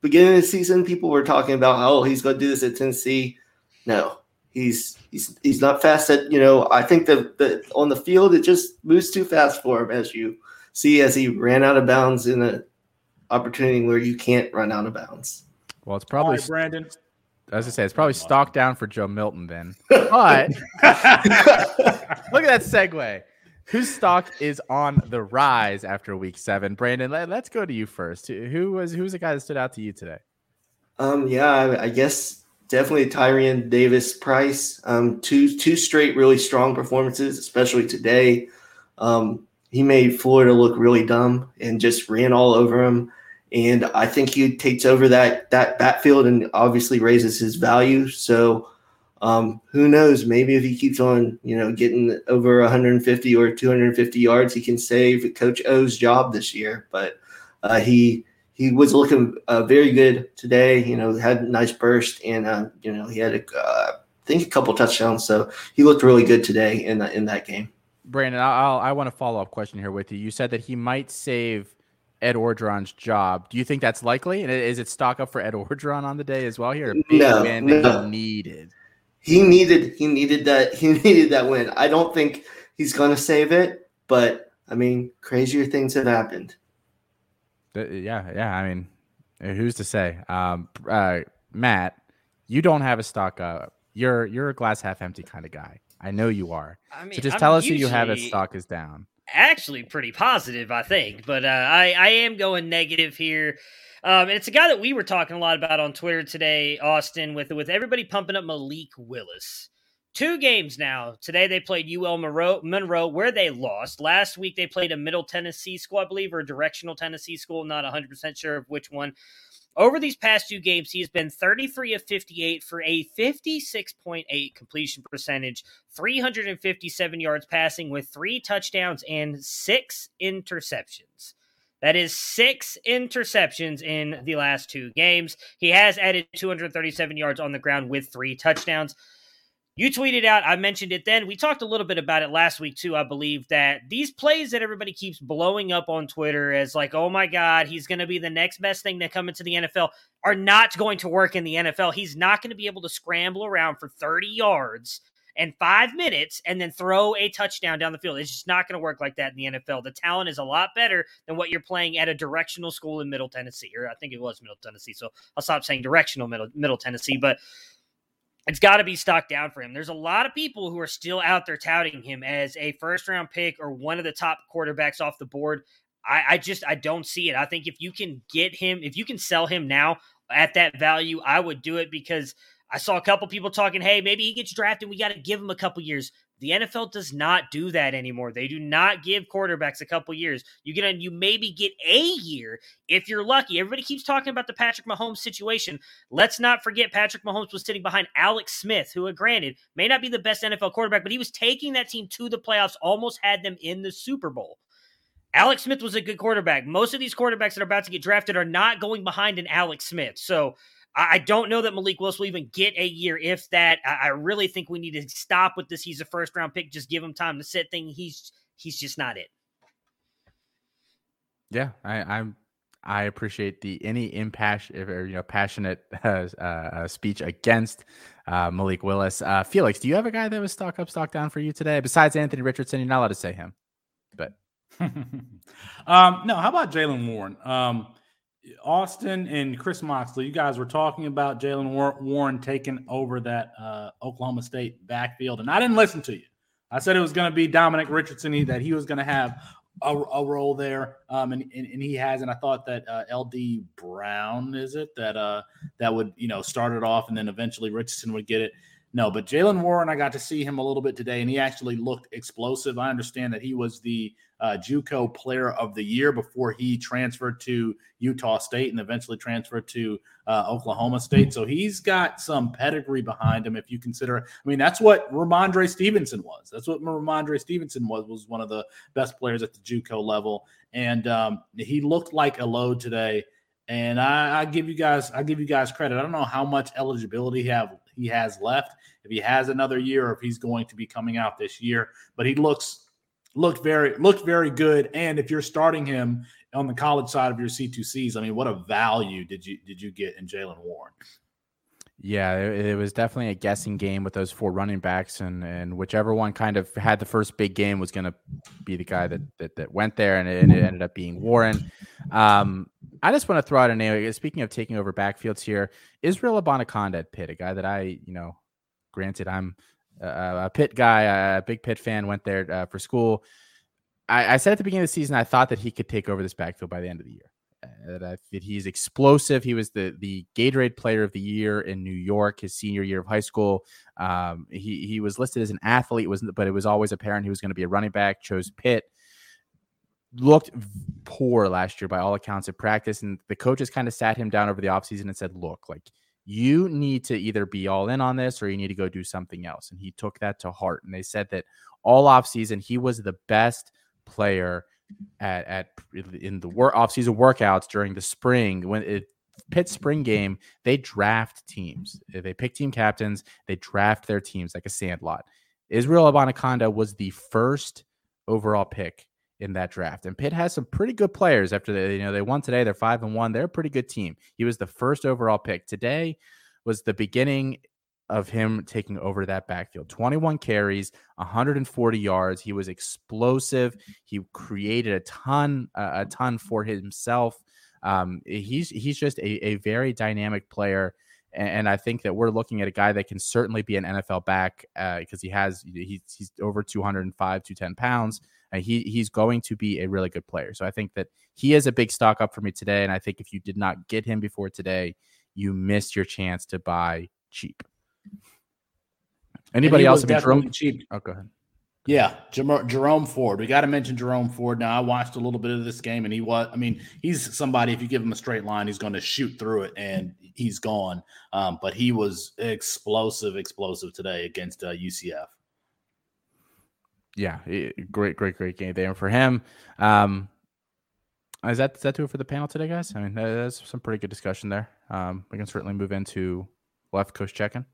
beginning of the season, people were talking about, oh, he's going to do this at Tennessee. No, he's he's he's not fast at you know. I think that the on the field it just moves too fast for him, as you see as he ran out of bounds in an opportunity where you can't run out of bounds. Well, it's probably right, Brandon. As I say, it's probably stock down for Joe Milton then. But look at that segue whose stock is on the rise after week seven? Brandon, let, us go to you first. Who was who's the guy that stood out to you today? Um, yeah, I, I guess definitely Tyrion Davis Price. Um, two two straight really strong performances, especially today. Um, he made Florida look really dumb and just ran all over him. And I think he takes over that that backfield and obviously raises his value. So um, who knows? Maybe if he keeps on, you know, getting over 150 or 250 yards, he can save Coach O's job this year. But uh, he he was looking uh, very good today. You know, had a nice burst, and uh, you know, he had a, uh, I think a couple touchdowns. So he looked really good today in that in that game. Brandon, I'll, I want a follow up question here with you. You said that he might save Ed Orgeron's job. Do you think that's likely? And is it stock up for Ed Orgeron on the day as well here? A big no, win no. needed he needed he needed that he needed that win. I don't think he's going to save it, but I mean, crazier things have happened. Yeah, yeah. I mean, who's to say? Um, uh, Matt, you don't have a stock up. You're you're a glass half empty kind of guy. I know you are. I mean, so just I'm tell us who you have that stock is down. Actually, pretty positive, I think, but uh, I I am going negative here. Um, and it's a guy that we were talking a lot about on Twitter today, Austin, with with everybody pumping up Malik Willis. two games now. Today they played UL Monroe, Monroe, where they lost. Last week they played a Middle Tennessee school, I believe, or a directional Tennessee school. Not 100% sure of which one. Over these past two games, he's been 33 of 58 for a 56.8 completion percentage, 357 yards passing with three touchdowns and six interceptions. That is six interceptions in the last two games. He has added 237 yards on the ground with three touchdowns. You tweeted out, I mentioned it then. We talked a little bit about it last week too, I believe, that these plays that everybody keeps blowing up on Twitter as like, oh my God, he's going to be the next best thing to come into the NFL are not going to work in the NFL. He's not going to be able to scramble around for 30 yards and five minutes and then throw a touchdown down the field. It's just not going to work like that in the NFL. The talent is a lot better than what you're playing at a directional school in Middle Tennessee, or I think it was Middle Tennessee. So I'll stop saying directional Middle, Middle Tennessee, but it's got to be stocked down for him. There's a lot of people who are still out there touting him as a first round pick or one of the top quarterbacks off the board. I, I, just I don't see it. I think if you can get him, if you can sell him now at that value, I would do it because I saw a couple people talking, hey, maybe he gets drafted. We got to give him a couple years. The NFL does not do that anymore. They do not give quarterbacks a couple years. You get you maybe get a year if you're lucky. Everybody keeps talking about the Patrick Mahomes situation. Let's not forget Patrick Mahomes was sitting behind Alex Smith, who, uh, granted, may not be the best NFL quarterback, but he was taking that team to the playoffs, almost had them in the Super Bowl. Alex Smith was a good quarterback. Most of these quarterbacks that are about to get drafted are not going behind an Alex Smith. So I don't know that Malik Willis will even get a year, if that. I really think we need to stop with this. He's a first round pick. Just give him time to sit thing. He's he's just not it. Yeah, I, I'm. I appreciate the any impassioned or you know passionate uh, uh, speech against uh, Malik Willis. Uh, Felix, do you have a guy that was stock up, stock down for you today? Besides Anthony Richardson, you're not allowed to say him, but um, no. How about Jaylen Warren? Um, Austin and Chris Moxley, you guys were talking about Jaylen Warren taking over that uh, Oklahoma State backfield, and I didn't listen to you. I said it was going to be Dominic Richardson, that he was going to have a, a, role there, um, and, and, and he has. And I thought that uh, LD Brown is it that uh, that would you know start it off, and then eventually Richardson would get it. No, but Jaylen Warren, I got to see him a little bit today, and he actually looked explosive. I understand that he was the uh, JUCO Player of the Year before he transferred to Utah State and eventually transferred to uh, Oklahoma State. So he's got some pedigree behind him. If you consider, I mean, that's what Rhamondre Stevenson was. That's what Rhamondre Stevenson was. Was one of the best players at the JUCO level, and um, he looked like a load today. And I, I, give you guys, I give you guys credit. I don't know how much eligibility he have he has left, if he has another year, or if he's going to be coming out this year. But he looks looked very looked very good. And if you're starting him on the college side of your C2Cs, I mean, what a value did you did you get in Jaylen Warren? Yeah, it, it, was definitely a guessing game with those four running backs, and and whichever one kind of had the first big game was going to be the guy that, that that went there, and it, and it ended up being Warren. Um, I just want to throw out a name. Speaking of taking over backfields here, Israel Abanikanda at Pitt, a guy that I, you know, granted I'm a, a Pitt guy, a big Pitt fan, went there uh, for school. I, I, said at the beginning of the season I thought that he could take over this backfield by the end of the year. Uh, that, that he's explosive. He was the the Gatorade Player of the Year in New York his senior year of high school. Um, he he was listed as an athlete, was but it was always apparent he was going to be a running back. Chose Pitt looked poor last year by all accounts at practice. And the coaches kind of sat him down over the offseason and said, look, like you need to either be all in on this or you need to go do something else. And he took that to heart. And they said that all offseason, he was the best player at, at in the work offseason workouts during the spring when it Pitt spring game, they draft teams. They pick team captains, they draft their teams like a sandlot. Israel Abanikanda was the first overall pick in that draft. And Pitt has some pretty good players after they, you know, they won today. They're five and one. They're a pretty good team. He was the first overall pick. Today was the beginning of him taking over that backfield 21 carries 140 yards he was explosive he created a ton a ton for himself um, he's he's just a, a very dynamic player and, and, I think that we're looking at a guy that can certainly be an NFL back because uh, he has he's, he's over 205 210 pounds uh, he he's going to be a really good player. So I think that he is a big stock up for me today. And I think if you did not get him before today, you missed your chance to buy cheap. Anybody else? I mean, Jerome. cheap. Oh, go ahead. Yeah, Jerome Ford. We got to mention Jerome Ford. Now, I watched a little bit of this game, and he was. I mean, he's somebody. If you give him a straight line, he's going to shoot through it, and he's gone. Um, but he was explosive, explosive today against uh, UCF. Yeah, great, great, great game there for him. Um, is that is that do it for the panel today, guys? I mean, that's some pretty good discussion there. Um, we can certainly move into left coast check-in.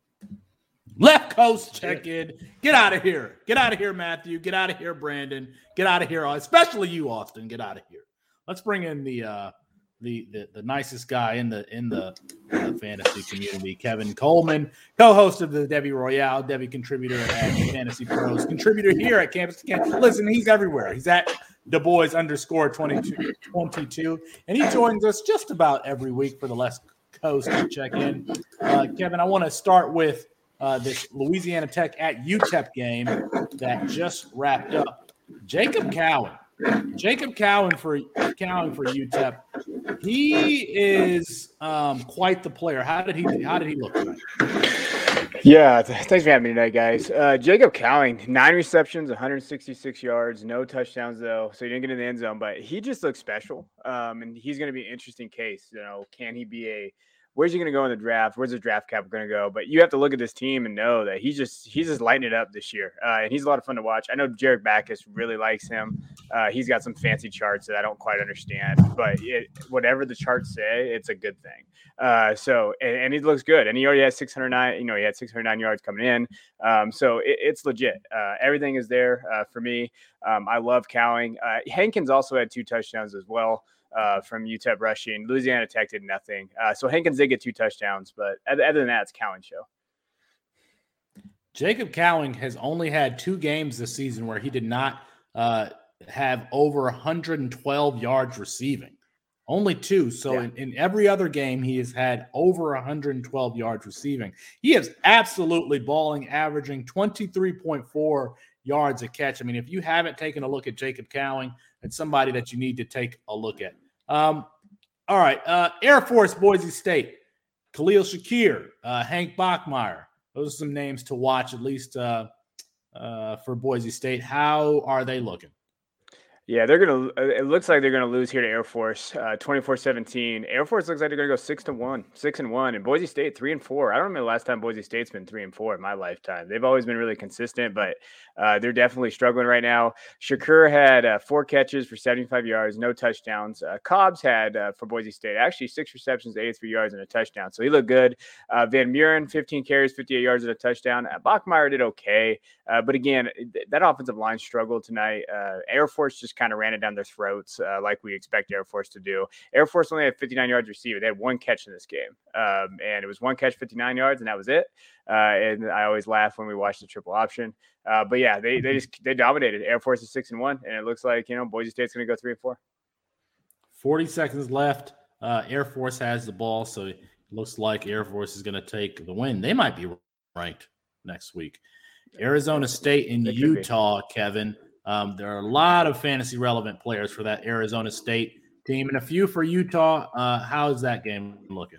Left coast check in. Get out of here. Get out of here, Matthew. Get out of here, Brandon. Get out of here, especially you, Austin. Get out of here. Let's bring in the uh the the, the nicest guy in the in the uh, fantasy community, Kevin Coleman, co-host of the Devy Royale, Devy contributor at Fantasy Pros, contributor here at Campus Camp. Listen, he's everywhere. He's at the boys underscore 22, 22 and he joins us just about every week for the Left Coast check in. Uh, Kevin, I want to start with uh, this Louisiana Tech at UTEP game that just wrapped up. Jacob Cowing, Jacob Cowing for Cowing for UTEP. He is um, quite the player. How did he? How did he look tonight? Yeah, thanks for having me tonight, guys. Uh, Jacob Cowing, nine receptions, 166 yards, no touchdowns though, so he didn't get in the end zone. But he just looks special, um, and he's going to be an interesting case. You know, can he be a where's he going to go in the draft? Where's the draft cap going to go? But you have to look at this team and know that he's just he's just lighting it up this year, uh, and he's a lot of fun to watch. I know Jared Backus really likes him. Uh, he's got some fancy charts that I don't quite understand, but it, whatever the charts say, it's a good thing. Uh, so and, and, he looks good, and he already has 609. You know, he had 609 yards coming in, um, so it, it's legit. Uh, everything is there uh, for me. Um, I love Cowing. Uh, Hankins also had two touchdowns as well uh, from UTEP rushing. Louisiana Tech did nothing. Uh, so Hankins did get two touchdowns, but other than that, it's Cowing show. Jacob Cowing has only had two games this season where he did not uh, have over 112 yards receiving. Only two. So yeah. in, in every other game, he has had over 112 yards receiving. He is absolutely balling, averaging 23.4 yards a catch. I mean, if you haven't taken a look at Jacob Cowing, it's somebody that you need to take a look at. Um, all right. Uh, Air Force Boise State, Khalil Shakir, uh, Hank Bachmeier. Those are some names to watch, at least uh, uh, for Boise State. How are they looking? Yeah, they're gonna. Uh, it looks like they're gonna lose here to Air Force, 24-17. Uh, Air Force looks like they're gonna go six to one, six and one, and Boise State three and four. I don't remember the last time Boise State's been three and four in my lifetime. They've always been really consistent, but uh, they're definitely struggling right now. Shakir had uh, four catches for seventy-five yards, no touchdowns. Uh, Cobbs had uh, for Boise State actually six receptions, eighty-three yards, and a touchdown, so he looked good. Van Buren, fifteen carries, fifty-eight yards, and a touchdown. Bachmeier did okay, but again, that offensive line struggled tonight. Air Force just kind of ran it down their throats uh, like we expect Air Force to do. Air Force only had 59 yards receiving. They had one catch in this game, um, and it was one catch, 59 yards, and that was it. Uh, and I always laugh when we watch the triple option. Uh, but yeah, they they just they dominated. Air Force is six and one, and it looks like you know Boise State's going to go three and four. 40 seconds left. Uh, Air Force has the ball, so it looks like Air Force is going to take the win. They might be ranked next week. Arizona State and Utah, Kevin. Um, there are a lot of fantasy relevant players for that Arizona State team and a few for Utah. Uh, how's that game looking?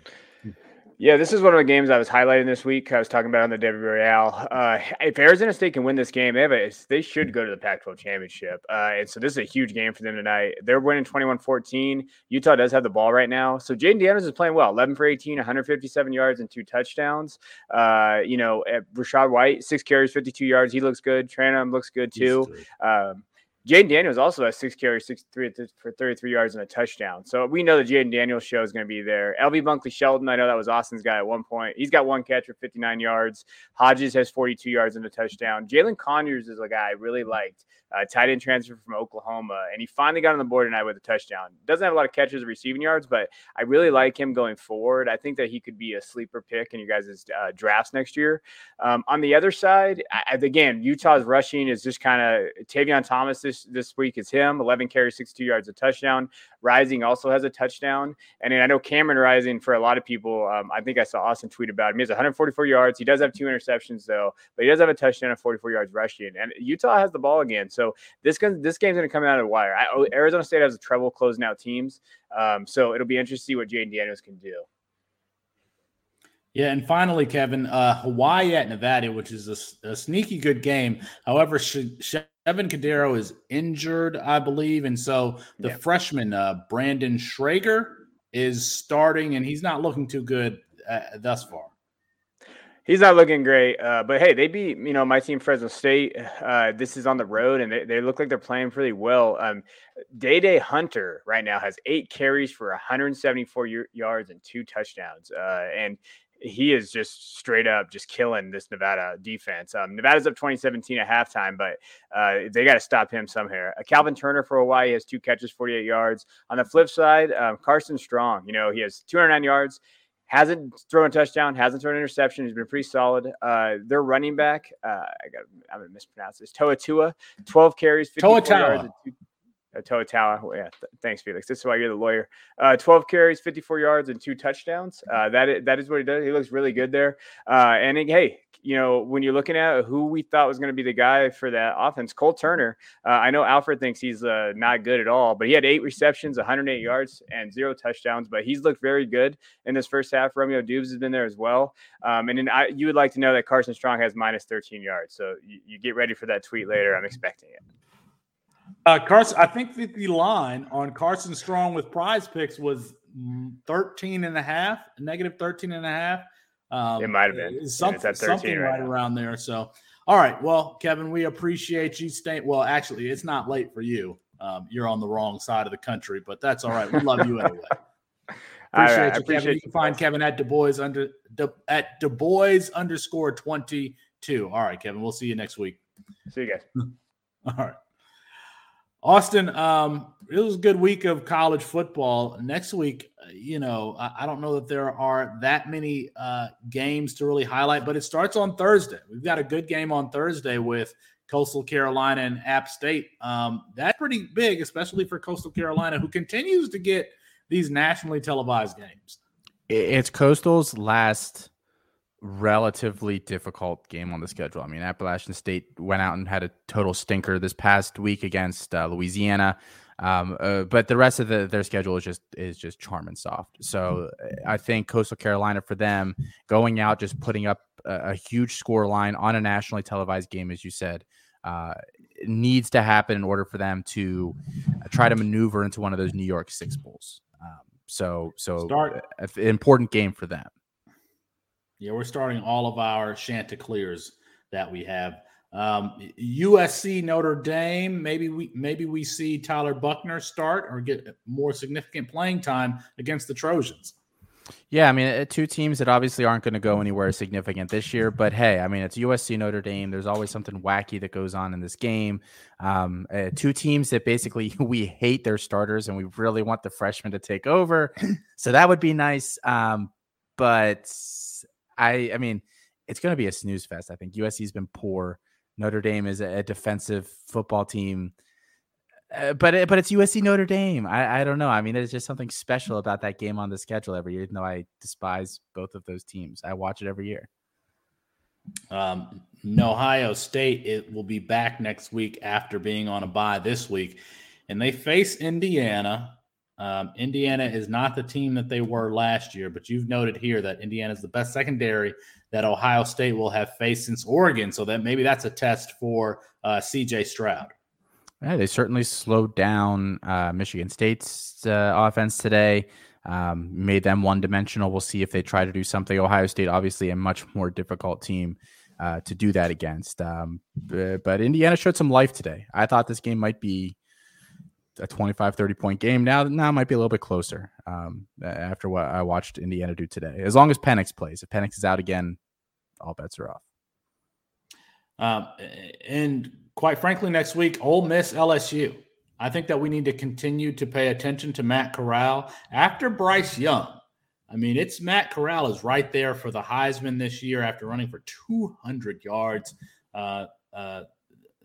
Yeah, this is one of the games I was highlighting this week. I was talking about on the Royale. Uh, if Arizona State can win this game, they have a, they should go to the Pac-12 championship. Uh, and so this is a huge game for them tonight. They're winning 21-14. Utah does have the ball right now. So Jayden Daniels is playing well. 11 for 18, 157 yards and two touchdowns. Uh, you know, Rachaad White, six carries, 52 yards. He looks good. Trayanum looks good too. Um, Jayden Daniels also has six carries, six three for 33 yards and a touchdown. So we know the Jayden Daniels show is going to be there. LV Bunkley Shelton, I know that was Austin's guy at one point. He's got one catch for 59 yards. Hodges has 42 yards and a touchdown. Jalin Conyers is a guy I really liked uh, tight end transfer from Oklahoma, and he finally got on the board tonight with a touchdown. Doesn't have a lot of catches or receiving yards, but I really like him going forward. I think that he could be a sleeper pick in you guys' uh, drafts next year. Um, on the other side, I, again, Utah's rushing is just kind of Tavion Thomas this this week is him, 11 carries, 62 yards, a touchdown. Rising also has a touchdown, and then I know Cameron Rising for a lot of people. Um, I think I saw Austin tweet about him. He has 144 yards. He does have two interceptions though, but he does have a touchdown and 44 yards rushing. And Utah has the ball again. So this this game's going to come out of the wire. I, Arizona State has a trouble closing out teams, um, so it'll be interesting to see what Jayden Daniels can do. Yeah, and finally, Kevin, uh, Hawaii at Nevada, which is a, a sneaky good game. However, Sh- Chevan Cordeiro is injured, I believe, and so the yeah. freshman uh, Brandon Schager is starting, and he's not looking too good uh, thus far. He's not looking great, uh, but hey, they beat you know my team Fresno State. Uh, this is on the road, and they, they look like they're playing pretty well. Um, Dae Dae Hunter right now has eight carries for 174 y- yards and two touchdowns, uh, and he is just straight up just killing this Nevada defense. Um, Nevada's up 2017 at halftime, but uh, they got to stop him somewhere. Uh, Calvin Turner for Hawaii has two catches, 48 yards. On the flip side, um, Carson Strong, you know, he has 209 yards, hasn't thrown a touchdown, hasn't thrown an interception. He's been pretty solid. Uh, their running back, uh, I got, I'm gonna mispronounce this. Toa Taua, 12 carries, 54 Toa yards, two, uh, Toa Yeah, th- thanks, Felix. This is why you're the lawyer. Uh, 12 carries, 54 yards, and two touchdowns. Uh, that is, that is what he does. He looks really good there. Uh, and hey, you know, when you're looking at who we thought was going to be the guy for that offense, Cole Turner. Uh, I know Alfred thinks he's uh, not good at all, but he had eight receptions, 108 yards, and zero touchdowns. But he's looked very good in this first half. Romeo Doubs has been there as well. Um, and then I, you would like to know that Carson Strong has minus 13 yards. So you, you get ready for that tweet later. I'm expecting it. Uh, Carson, I think that the line on Carson Strong with PrizePicks was 13 and a half, negative 13 and a half. Um, it might have been something, something right, right around there. So, all right. Well, Kevin, we appreciate you staying. Well, actually, it's not late for you. Um, you're on the wrong side of the country, but that's all right. We love you anyway. Appreciate right, you, appreciate Kevin. You can find Kevin at Du Bois under at Du Bois underscore twenty two. All right, Kevin. We'll see you next week. See you guys. all right. Austin, um, it was a good week of college football. Next week, uh, you know, I, I don't know that there are that many uh, games to really highlight, but it starts on Thursday. We've got a good game on Thursday with Coastal Carolina and App State. Um, that's pretty big, especially for Coastal Carolina, who continues to get these nationally televised games. It's Coastal's last relatively difficult game on the schedule. I mean, Appalachian State went out and had a total stinker this past week against uh, Louisiana. Um, uh, but the rest of the, their schedule is just is just charm and soft. So I think Coastal Carolina for them going out just putting up a, a huge score line on a nationally televised game, as you said, uh, needs to happen in order for them to try to maneuver into one of those New Year's Six Bowls. Um, so so Start. important game for them. Yeah, we're starting all of our Chanticleers that we have. Um, USC Notre Dame. Maybe we maybe we see Tyler Buchner start or get more significant playing time against the Trojans. Yeah, I mean, uh, two teams that obviously aren't going to go anywhere significant this year, but hey, I mean, it's USC Notre Dame. There's always something wacky that goes on in this game. Um, uh, two teams that basically we hate their starters and we really want the freshmen to take over. so that would be nice. Um, but I I mean, it's going to be a snooze fest. I think USC's been poor. Notre Dame is a, defensive football team. Uh, but it, but it's USC Notre Dame. I, I don't know. I mean, there's just something special about that game on the schedule every year. Even though I despise both of those teams, I watch it every year. Um, Ohio State it will be back next week after being on a bye this week, and they face Indiana um, Indiana is not the team that they were last year, but you've noted here that Indiana is the best secondary that Ohio State will have faced since Oregon. So that maybe that's a test for uh, CJ Stroud. Yeah, they certainly slowed down uh, Michigan State's uh, offense today, um, made them one dimensional. We'll see if they try to do something. Ohio State, obviously, a much more difficult team uh, to do that against. Um, but Indiana showed some life today. I thought this game might be a 25 30 point game. Now now might be a little bit closer um, after what i watched indiana do today. As long as penix plays. If penix is out again all bets are off. Um, and quite frankly next week Ole Miss lsu i think that we need to continue to pay attention to matt corral after bryce young. I mean it's matt corral is right there for the heisman this year after running for 200 yards uh, uh,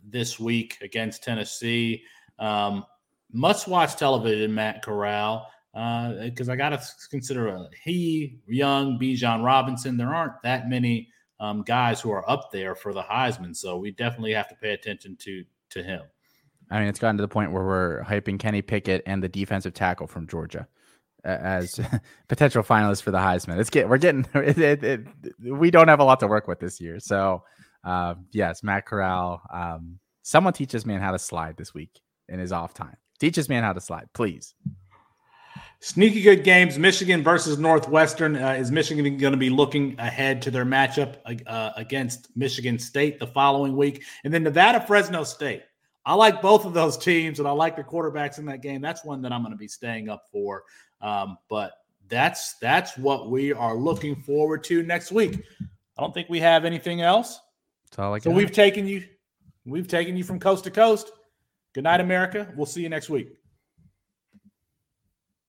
this week against tennessee. Um, must watch television, Matt Corral, because uh, I got to consider uh, he, Young, Bijan Robinson. There aren't that many um, guys who are up there for the Heisman, so we definitely have to pay attention to to him. I mean, it's gotten to the point where we're hyping Kenny Pickett and the defensive tackle from Georgia. as potential finalists for the Heisman. It's get we're getting it, it, it, we don't have a lot to work with this year. So uh, yes, Matt Corral. Um, someone teaches man how to slide this week in his off time. Teaches man how to slide, please. Sneaky good games. Michigan versus Northwestern. Uh, is Michigan going to be looking ahead to their matchup uh, against Michigan State the following week? And then Nevada Fresno State. I like both of those teams, and I like the quarterbacks in that game. That's one that I'm going to be staying up for. Um, but that's that's what we are looking forward to next week. I don't think we have anything else. That's all I so we've taken you, we've taken you from coast to coast. Good night, America. We'll see you next week.